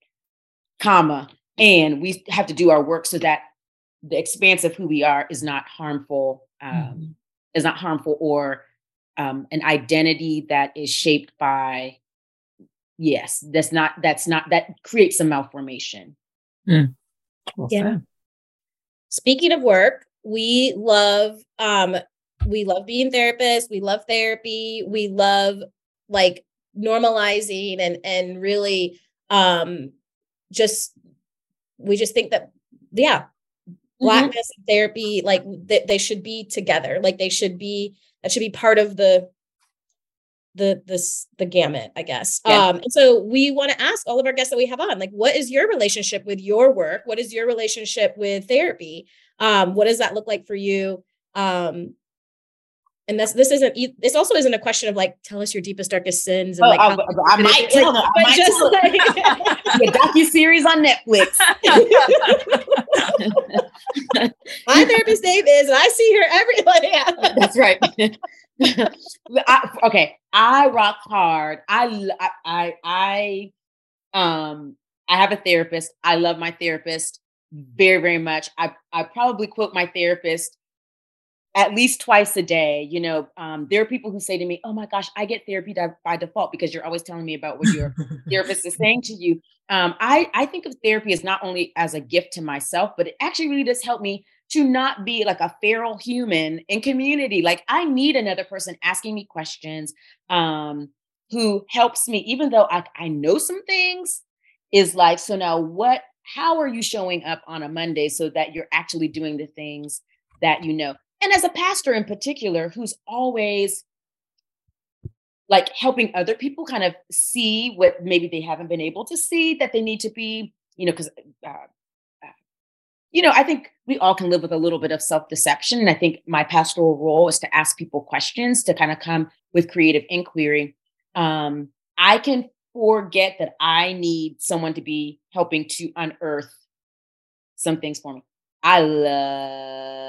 comma, and we have to do our work so that the expanse of who we are is not harmful, um, mm-hmm. is not harmful or um, an identity that is shaped by, yes, that's not, that's not, that creates a malformation. Mm. yeah. Speaking of work, we love um we love being therapists, we love therapy, we love like normalizing and and really um just we just think that yeah mm-hmm. blackness mm-hmm. therapy like th- they should be together like they should be that should be part of the the this the gamut i guess yeah. um and so we want to ask all of our guests that we have on like what is your relationship with your work what is your relationship with therapy um what does that look like for you um and this this isn't this also isn't a question of like tell us your deepest darkest sins and Oh, like I, how- I might tell them. I might just tell like [LAUGHS] the docu series on Netflix. [LAUGHS] my therapist's name is and I see her every [LAUGHS] like yeah. That's right. [LAUGHS] I, okay, I rock hard. I, I, I, um, I have a therapist. I love my therapist very, very much. I, I probably quote my therapist at least twice a day. You know, um, there are people who say to me, "Oh my gosh, I get therapy di- by default because you're always telling me about what your [LAUGHS] therapist is saying to you." Um, I, I think of therapy as not only as a gift to myself, but it actually really does help me to not be like a feral human in community. Like I need another person asking me questions, um, who helps me, even though I, I know some things, is like, so now what, how are you showing up on a Monday so that you're actually doing the things that you know? And as a pastor in particular, who's always like helping other people kind of see what maybe they haven't been able to see that they need to be, you know, because uh, you know, I think we all can live with a little bit of self deception. And I think my pastoral role is to ask people questions to kind of come with creative inquiry. Um, I can forget that I need someone to be helping to unearth some things for me. I love,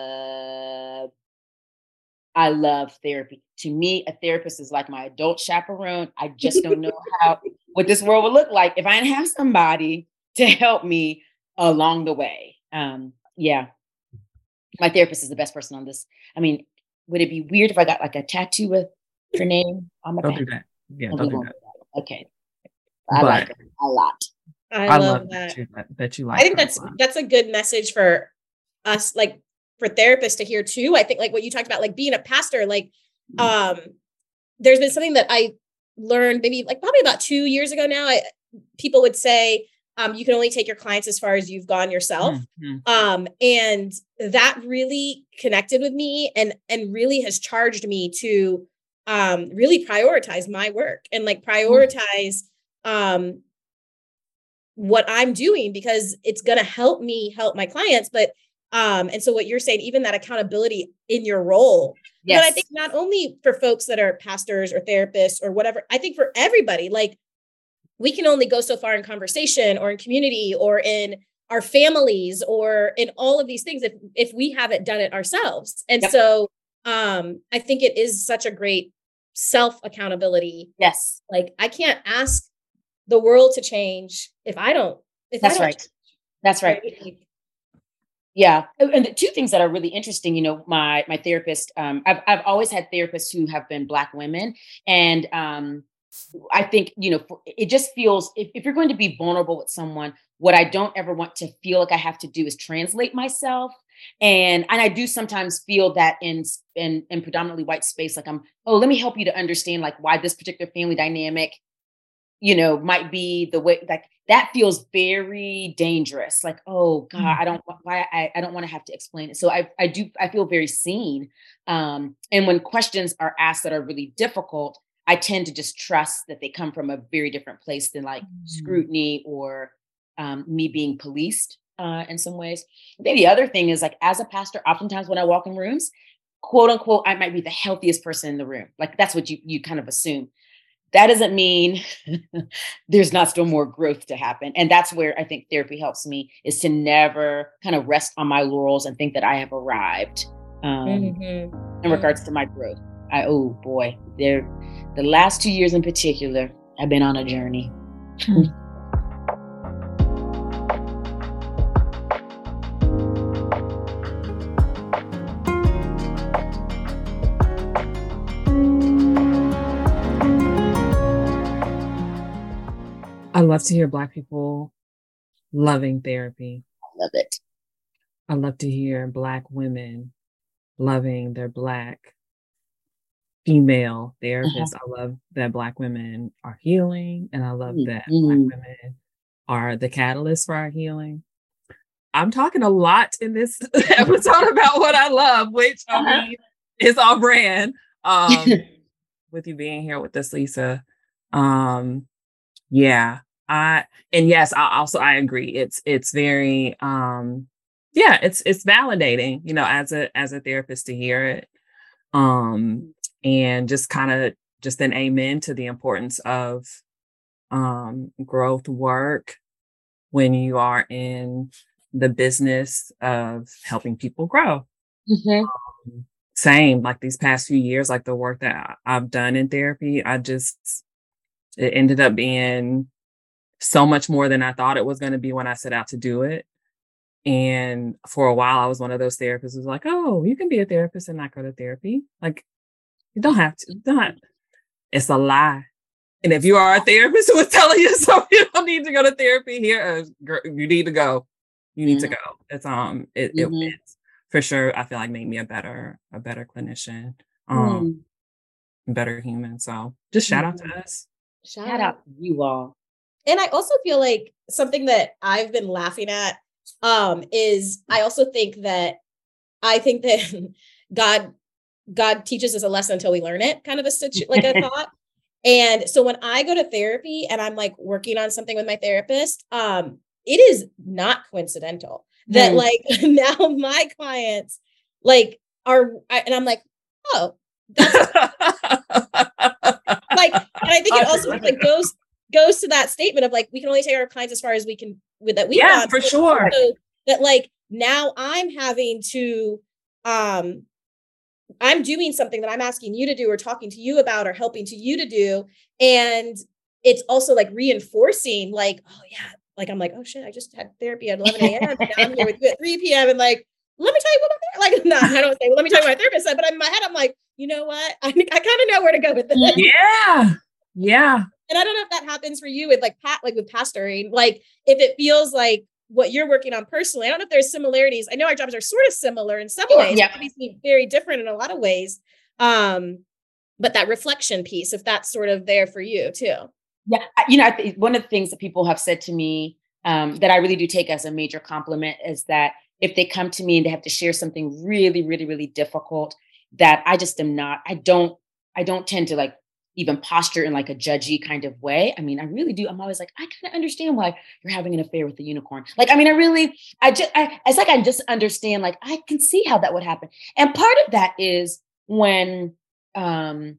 I love therapy. To me, a therapist is like my adult chaperone. I just don't know how what this world would look like if I didn't have somebody to help me along the way. Um, yeah. My therapist is the best person on this. I mean, would it be weird if I got like a tattoo with her name on my Don't back? do that. Yeah, don't do won't that. do that. Okay. I like But- her a lot. I, I, love, love that. that you, that you like. I think her a that's that's a good message for us, like for therapists to hear too. I think like what you talked about, like being a pastor, like um there's been something that I learned maybe like probably about two years ago now. I people would say um you can only take your clients as far as you've gone yourself. Mhm. um and that really connected with me and and really has charged me to um really prioritize my work and like prioritize um what i'm doing because it's going to help me help my clients but um and so what you're saying even that accountability in your role Yes. but i think not only for folks that are pastors or therapists or whatever i think for everybody like we can only go so far in conversation or in community or in our families or in all of these things if if we haven't done it ourselves and Yep. so um i think it is such a great self accountability yes. like i can't ask the world to change if i don't if That's I don't right. That's right. Yeah, and and the two things that are really interesting, you know, my my therapist, um, I've I've always had therapists who have been Black women, and um, I think you know, for, it just feels if, if you're going to be vulnerable with someone, what I don't ever want to feel like I have to do is translate myself, and and I do sometimes feel that in in in predominantly white space, like I'm, oh, let me help you to understand like why this particular family dynamic you know, might be the way like that feels very dangerous. Like, oh God, Mm. I don't why I, I don't want to have to explain it. So I I do I feel very seen. Um, and when questions are asked that are really difficult, I tend to just trust that they come from a very different place than like Mm. scrutiny or um, me being policed uh, in some ways. Think the other thing is like as a pastor, oftentimes when I walk in rooms, quote unquote, I might be the healthiest person in the room. Like that's what you you kind of assume that doesn't mean [LAUGHS] there's not still more growth to happen and that's where i think therapy helps me is to never kind of rest on my laurels and think that i have arrived um, mhm. in regards to my growth i oh boy. There the last two years in particular i've been on a journey. I love to hear Black people loving therapy. i love it. I love to hear Black women loving their Black female therapists. I love that Black women are healing, and I love that Black Mhm. women are the catalyst for our healing. I'm talking a lot in this [LAUGHS] [LAUGHS] episode about what I love, which I Uh-huh. mean is all brand. Um, [LAUGHS] with you being here with us, Lisa. Um, yeah, I and yes, I also I agree. It's it's very um, yeah, it's it's validating, you know, as a as a therapist to hear it. Um, and just kind of just an amen to the importance of um, growth work when you are in the business of helping people grow. Mm-hmm. Um, same, like these past few years, like the work that I've done in therapy, I just, it ended up being so much more than I thought it was going to be when I set out to do it. And for a while, I was one of those therapists who's like, oh, you can be a therapist and not go to therapy. Like, you don't have to. Don't. It's a lie. And if you are a therapist who is telling you [LAUGHS] so you don't need to go to therapy, here you need to go. You need mm-hmm. to go. It's um it, mm-hmm. it, it's for sure. I feel like made me a better a better clinician, um, mm. better human. So just shout out to mm-hmm. us. Shout, shout out to you all. And I also feel like something that I've been laughing at um is I also think that I think that [LAUGHS] God God teaches us a lesson until we learn it, kind of a situ- [LAUGHS] like a thought. And so when I go to therapy and I'm like working on something with my therapist, um, it is not coincidental that mm. like [LAUGHS] now my clients like are and I'm like, oh, that's [LAUGHS] like and I think it also like goes goes to that statement of like we can only take our clients as far as we can with that we yeah want. for so sure that like now I'm having to um I'm doing something that I'm asking you to do or talking to you about or helping to you to do. And it's also like reinforcing, like, oh yeah, like I'm like, oh shit, I just had therapy at 11 a.m. now I'm here with you at 3 p.m. And like, let me tell you what my like, [LAUGHS] no, I don't say, well, let me tell you what my therapist said, but in my head, I'm like, you know what? I, [LAUGHS] I kind of know where to go with this. Yeah. Yeah. And I don't know if that happens for you with like pat, like with pastoring, like if it feels like what you're working on personally. I don't know if there's similarities. I know our jobs are sort of similar in some ways, yeah. obviously very different in a lot of ways. Um, but that reflection piece, if that's sort of there for you too. Yeah, you know, one of the things that people have said to me um, that I really do take as a major compliment is that if they come to me and they have to share something really, really, really difficult, that I just am not. I don't. I don't tend to like even posture in like a judgy kind of way. I mean, I really do. I'm always like, I kind of understand why you're having an affair with the unicorn. Like, I mean, I really, I just, I, it's like I just understand. Like, I can see how that would happen. And part of that is when, um,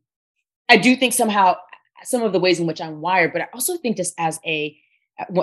I do think somehow some of the ways in which I'm wired, but I also think just as a,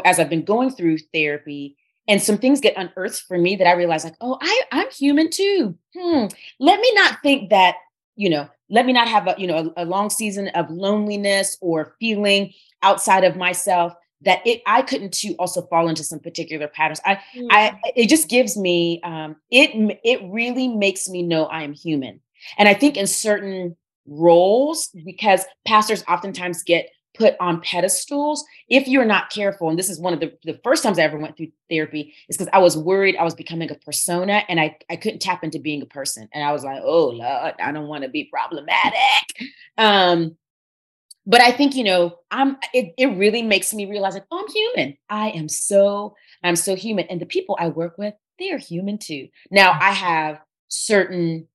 as I've been going through therapy, and some things get unearthed for me that I realize, like, oh, I, I'm human too. Hmm. Let me not think that you know let me not have a you know a, a, long season of loneliness or feeling outside of myself that it i couldn't too also fall into some particular patterns i mm. i it just gives me um it it really makes me know i am human and i think in certain roles because pastors oftentimes get put on pedestals if you're not careful and this is one of the, the first times i ever went through therapy is because i was worried i was becoming a persona and I, I couldn't tap into being a person and i was like oh lord i don't want to be problematic. Um but i think you know i'm it, it really makes me realize like oh i'm human. I am so i'm so human. And the people i work with they are human too. Now i have certain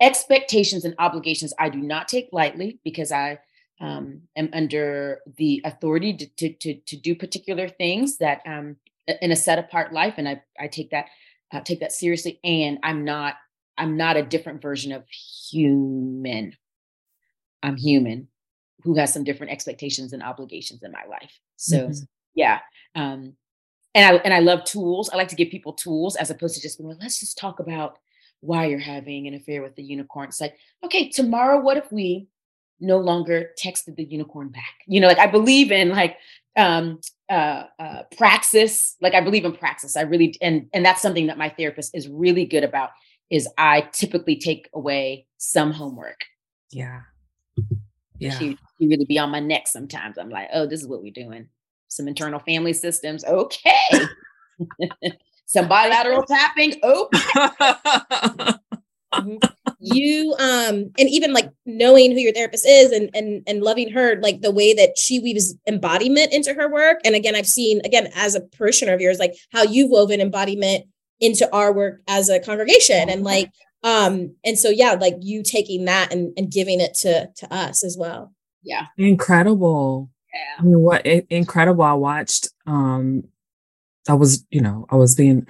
expectations and obligations i do not take lightly because i um, am under the authority to, to, to, to do particular things that um, in a set apart life. And I, I take that, uh, take that seriously. And I'm not, I'm not a different version of human. I'm human who has some different expectations and obligations in my life. So mm-hmm. yeah. Um, and I, and I love tools. I like to give people tools as opposed to just being like, let's just talk about why you're having an affair with the unicorn. It's like, okay, tomorrow, what if we no longer texted the unicorn back. You know, like I believe in like um uh, uh praxis. Like i believe in praxis. I really and and that's something that my therapist is really good about is i typically take away some homework. Yeah. Yeah she, she really be on my neck sometimes. I'm like oh this is what we're doing. Some internal family systems. Okay. Some bilateral tapping okay. [LAUGHS] Mm-hmm you um and even like knowing who your therapist is and and and loving her like the way that she weaves embodiment into her work. And again i've seen again as a parishioner of yours like how you've woven embodiment into our work as a congregation and like um and so yeah like you taking that and and giving it to to us as well. Yeah. Incredible. Yeah. I mean, what incredible. I watched um i was you know i was being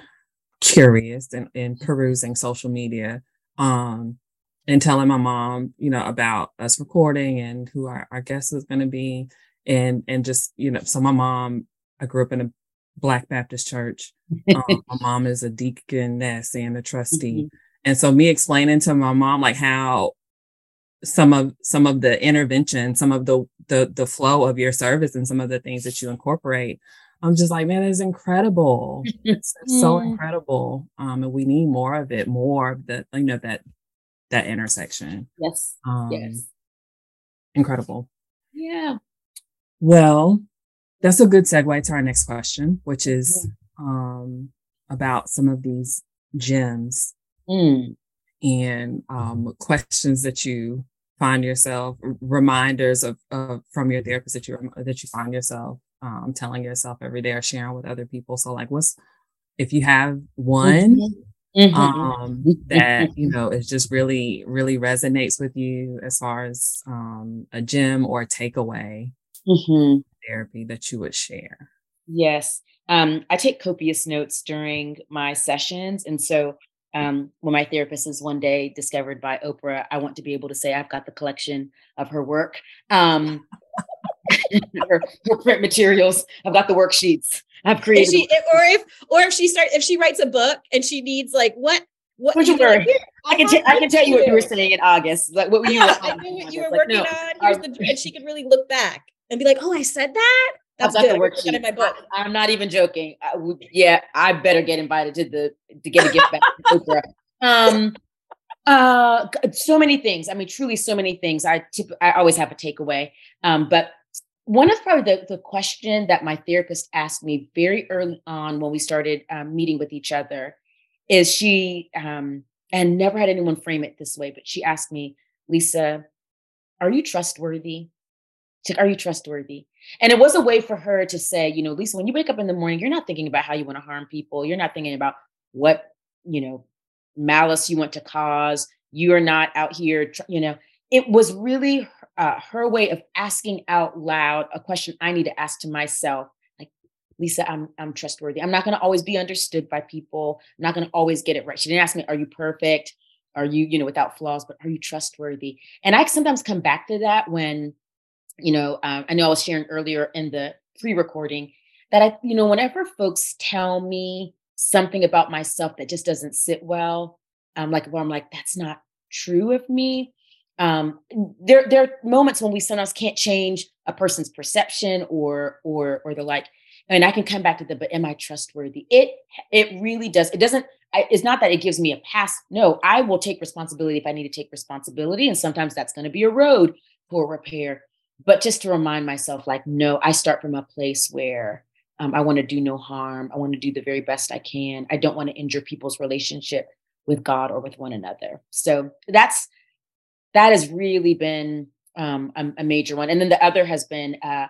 curious and, and perusing social media um and telling my mom, you know, about us recording and who our, our guest was going to be. And, and just, you know, so my mom, I grew up in a Black Baptist church. Um, my mom is a deaconess and a trustee. Mm-hmm. And so me explaining to my mom, like how some of some of the intervention, some of the the the flow of your service and some of the things that you incorporate. I'm just like, man, it's incredible. [LAUGHS] It's, so mm. incredible. Um, and we need more of it, more of the, you know, that that intersection. Yes. Um, yes. Incredible. Yeah. Well, that's a good segue to our next question, which is um, about some of these gems mm. and um, questions that you find yourself reminders of, of from your therapist that you that you find yourself um, telling yourself every day or sharing with other people. So like, what's if you have one mm-hmm. Mm-hmm. um, that you know it just really really resonates with you as far as um, a gem or a takeaway mm-hmm. therapy that you would share. Yes, um, I take copious notes during my sessions, and so um, when my therapist is one day discovered by Oprah, I want to be able to say I've got the collection of her work, um, [LAUGHS] her, her, print materials. I've got the worksheets. I've created. She, or if or if she start if she writes a book and she needs like what what Would you like, I can t- I can tell you what you were saying in August. Like what were you? I knew what you were working like, no, on. Here's the, and she could really look back and be like, "Oh, I said that." That's good. worksheet. In my book. I, am not even joking. I, yeah, I better get invited to the to get a gift back to Oprah. Um, uh, so many things. I mean, truly, so many things. I tip, I always have a takeaway. Um, but one of probably the, the question that my therapist asked me very early on when we started um, meeting with each other is she um, and never had anyone frame it this way, but she asked me, Lisa, are you trustworthy? Are you trustworthy? And it was a way for her to say, you know, Lisa, when you wake up in the morning, you're not thinking about how you want to harm people. You're not thinking about what, you know, malice you want to cause. You're not out here, you know. It was really uh, her way of asking out loud a question I need to ask to myself. Like, Lisa, I'm I'm trustworthy. I'm not going to always be understood by people. I'm not going to always get it right. She didn't ask me, "Are you perfect? Are you, you know, without flaws? But are you trustworthy?" And I sometimes come back to that when you know, um, I know I was sharing earlier in the pre-recording that I, you know, whenever folks tell me something about myself that just doesn't sit well, um, like where I'm like, that's not true of me. Um, there, there are moments when we sometimes can't change a person's perception or, or, or the like. And I can come back to the, but am I trustworthy? It, it really does. It doesn't. I, it's not that it gives me a pass. No, I will take responsibility if I need to take responsibility, and sometimes that's going to be a road for repair but just to remind myself like no i start from a place where um, i want to do no harm i want to do the very best i can i don't want to injure people's relationship with god or with one another so that's that has really been um, a, a, major one. And then the other has been uh,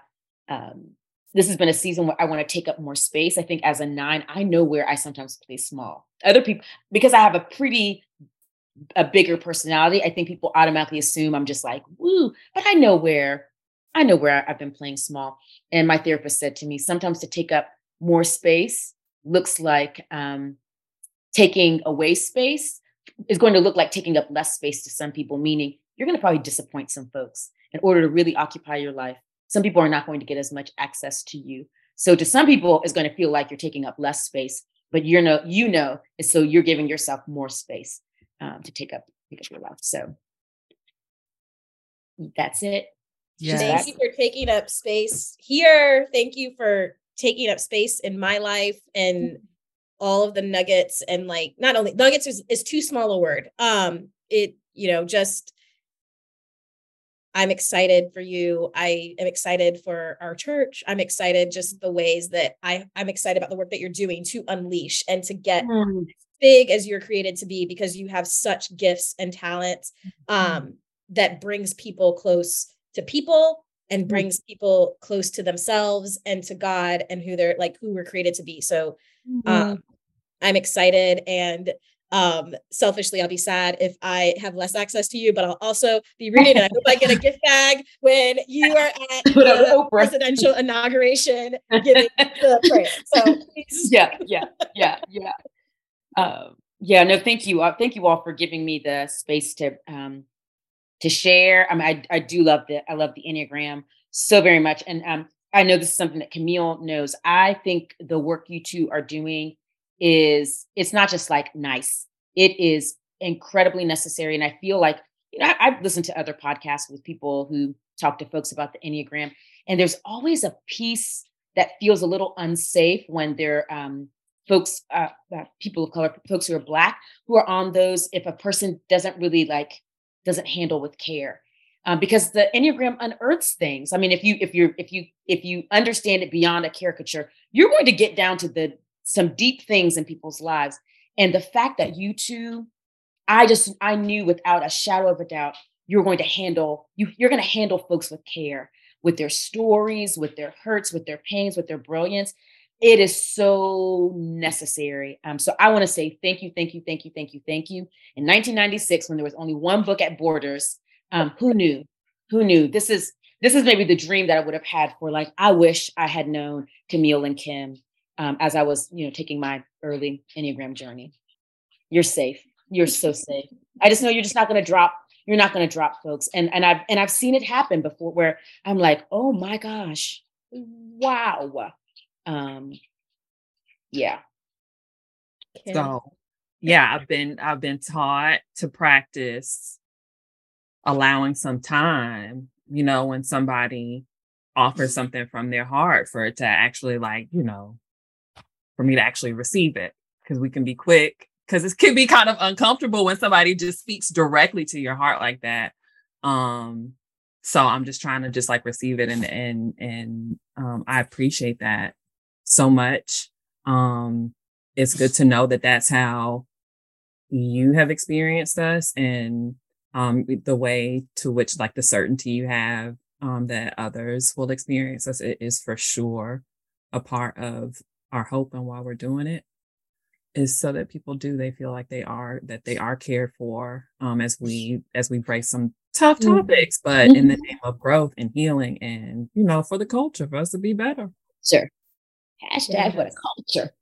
um, this has been a season where i want to take up more space. I think as a nine i know where i sometimes play small. Other people because i have a pretty a bigger personality i think people automatically assume i'm just like woo but i know where I know where I've been playing small. And my therapist said to me, sometimes to take up more space looks like um, taking away space is going to look like taking up less space to some people, meaning you're going to probably disappoint some folks in order to really occupy your life. Some people are not going to get as much access to you. So to some people, it's going to feel like you're taking up less space, but you're no, you know, so you're giving yourself more space um, to take up, take up your life. So that's it. Yes. Thank you for taking up space here. Thank you for taking up space in my life and all of the nuggets and like not only nuggets is, is too small a word. Um it, you know, just I'm excited for you. I am excited for our church. I'm excited just the ways that I I'm excited about the work that you're doing to unleash and to get mm. big as you're created to be because you have such gifts and talents mm-hmm. um that brings people close to people and brings people close to themselves and to God and who they're like who we're created to be. So mm-hmm. um, I'm excited and um selfishly I'll be sad if I have less access to you, but I'll also be reading it. I hope I get a gift bag when you are at [LAUGHS] the presidential inauguration giving the [LAUGHS] prayer. So yeah, yeah, yeah, yeah. Um Yeah, no, thank you. Uh, thank you all for giving me the space to um to share. I mean, I, I do love the I love the Enneagram so very much. And um I know this is something that Camille knows. I think the work you two are doing is it's not just like nice. It is incredibly necessary. And I feel like, you know, I, I've listened to other podcasts with people who talk to folks about the Enneagram, and there's always a piece that feels a little unsafe when they're um, folks, uh, uh, people of color, folks who are black, who are on those. If a person doesn't really like, doesn't handle with care, um, because the enneagram unearths things. I mean, if you if you if you if you understand it beyond a caricature, you're going to get down to the some deep things in people's lives. And the fact that you two, I just I knew without a shadow of a doubt, you're going to handle you you're going to handle folks with care, with their stories, with their hurts, with their pains, with their brilliance. It is so necessary. Um, so I want to say thank you, thank you, thank you, thank you, thank you. In 1996, when there was only one book at Borders, um, who knew? Who knew? This is this is maybe the dream that I would have had for like I wish I had known Camille and Kim um, as I was, you know, taking my early Enneagram journey. You're safe. You're so safe. I just know you're just not going to drop. You're not going to drop folks. And and I've and I've seen it happen before where I'm like, oh my gosh, wow. Um, yeah. So yeah, I've been I've been taught to practice allowing some time, you know, when somebody offers mm-hmm. something from their heart for it to actually like, you know, for me to actually receive it. Cause we can be quick, because it can be kind of uncomfortable when somebody just speaks directly to your heart like that. Um, so I'm just trying to just like receive it and and and um I appreciate that so much. Um it's good to know that that's how you have experienced us and um, the way to which like the certainty you have um, that others will experience us it is for sure a part of our hope and why we're doing it is so that people do they feel like they are that they are cared for um, as we as we break some tough mm-hmm. topics but in the mm-hmm. name of growth and healing and you know for the culture for us to be better sure hashtag yeah. for the culture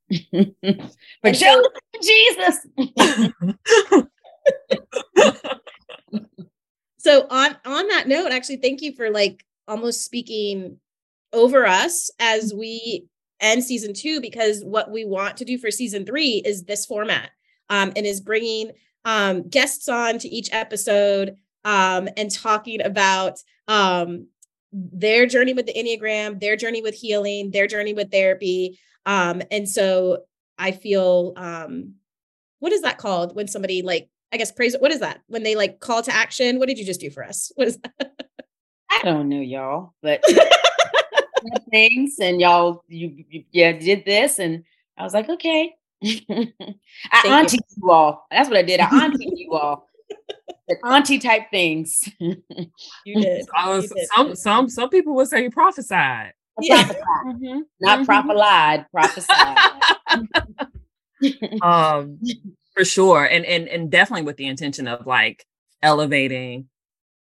for [LAUGHS] so- jesus [LAUGHS] [LAUGHS] so on on that note actually thank you for like almost speaking over us as we end season two because what we want to do for season three is this format um, and is bringing um, guests on to each episode um, and talking about um, their journey with the enneagram their journey with healing their journey with therapy um, and so i feel um, what is that called when somebody like I guess praise. What is that? When they like call to action? What did you just do for us? What is that? I don't know, y'all, but [LAUGHS] [LAUGHS] things and y'all, you, you yeah did this, and I was like, okay. [LAUGHS] I auntie you. you all. That's what I did. I auntie you all. The auntie type things. you did. Oh, you did. Some some some people would say you prophesied. Yeah. Prophesied. Mm-hmm. Not mm-hmm. prophesied. Prophesied. um for sure and and and definitely with the intention of like elevating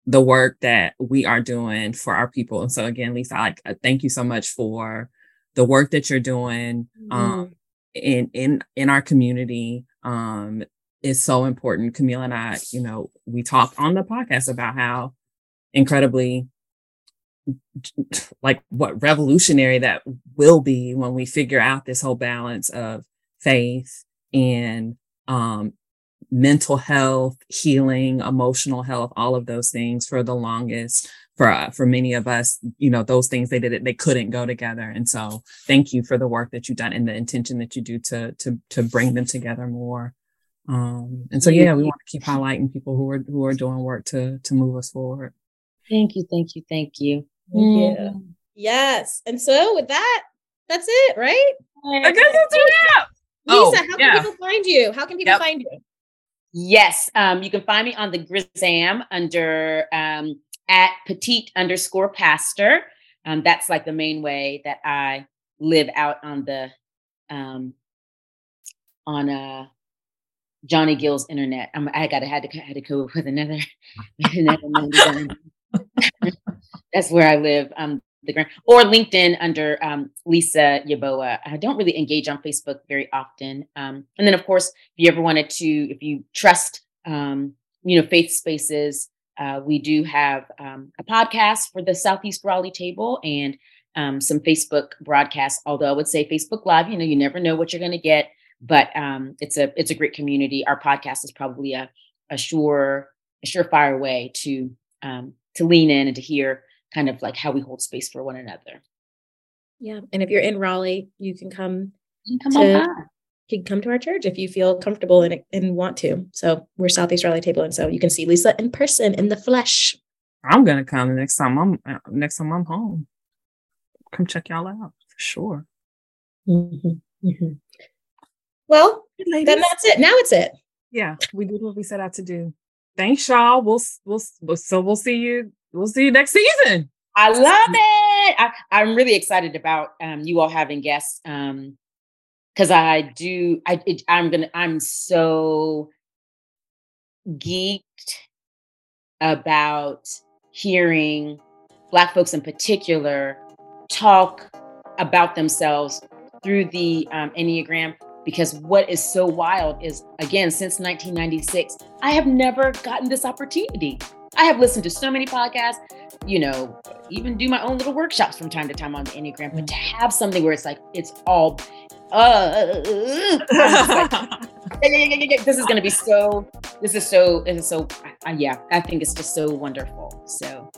the work that we are doing for our people and so again lisa like thank you so much for the work that you're doing um mm-hmm. in in in our community um is so important camille and i you know we talked on the podcast about how incredibly [LAUGHS] like what revolutionary that will be when we figure out this whole balance of faith and um, mental health, healing, emotional health, all of those things for the longest. For uh, for many of us, you know, those things they did it, they couldn't go together. And so, thank you for the work that you've done and the intention that you do to to to bring them together more. Um, and so, yeah, we want to keep highlighting people who are who are doing work to to move us forward. Thank you, thank you, thank you. Yeah. Yes. And so, with that, that's it, right? I guess that's a wrap. Lisa, oh, how can yeah. people find you? How can people yep. find you? Yes, um, you can find me on the Grisam under um, at petite underscore pastor. Um, that's like the main way that I live out on the um, on uh, Johnny Gill's internet. I'm, I got to had to had to go with another. [LAUGHS] another [LAUGHS] that's where I live. Um, the gram or LinkedIn under um, Lisa Yebuah. I don't really engage on Facebook very often. Um, and then, of course, if you ever wanted to, if you trust, um, you know, faith spaces, uh, we do have um, a podcast for the Southeast Raleigh table and um, some Facebook broadcasts. Although I would say Facebook Live, you know, you never know what you're going to get, but um, it's a it's a great community. Our podcast is probably a a sure a surefire way to to lean in and to hear kind of like how we hold space for one another. Yeah. And if you're in Raleigh, you can come, you can come to, you can come to our church if you feel comfortable and, and want to. So we're Southeast Raleigh table. And so you can see Lisa in person in the flesh. I'm going to come next time I'm uh, next time I'm home. Come check y'all out for sure. Mm-hmm. Mm-hmm. Well, then that's it. Now it's it. Yeah, we did what we set out to do. Thanks, y'all. We'll we'll so we'll see you we'll see you next season. I love it. I, I'm really excited about um, you all having guests. Um, because I do, I it, I'm gonna, I'm so geeked about hearing Black folks in particular talk about themselves through the um, Enneagram. Because what is so wild is, again, since 1996, I have never gotten this opportunity. I have listened to so many podcasts, you know, even do my own little workshops from time to time on the Enneagram, but to have something where it's like, it's all, uh, like, [LAUGHS] [LAUGHS] this is going to be so, this is so, this is so, uh, yeah, I think it's just so wonderful. So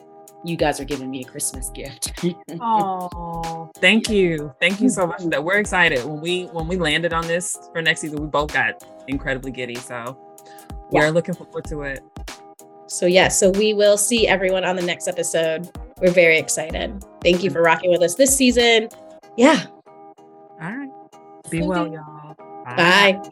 you guys are giving me a Christmas gift. [LAUGHS] oh, thank you. Thank you so much that we're excited. When we, when we landed on this for next season, we both got incredibly giddy. So we're looking forward to it. So, yeah, so we will see everyone on the next episode. We're very excited. Thank you for rocking with us this season. Yeah. All right. Be well, y'all. Bye. Bye.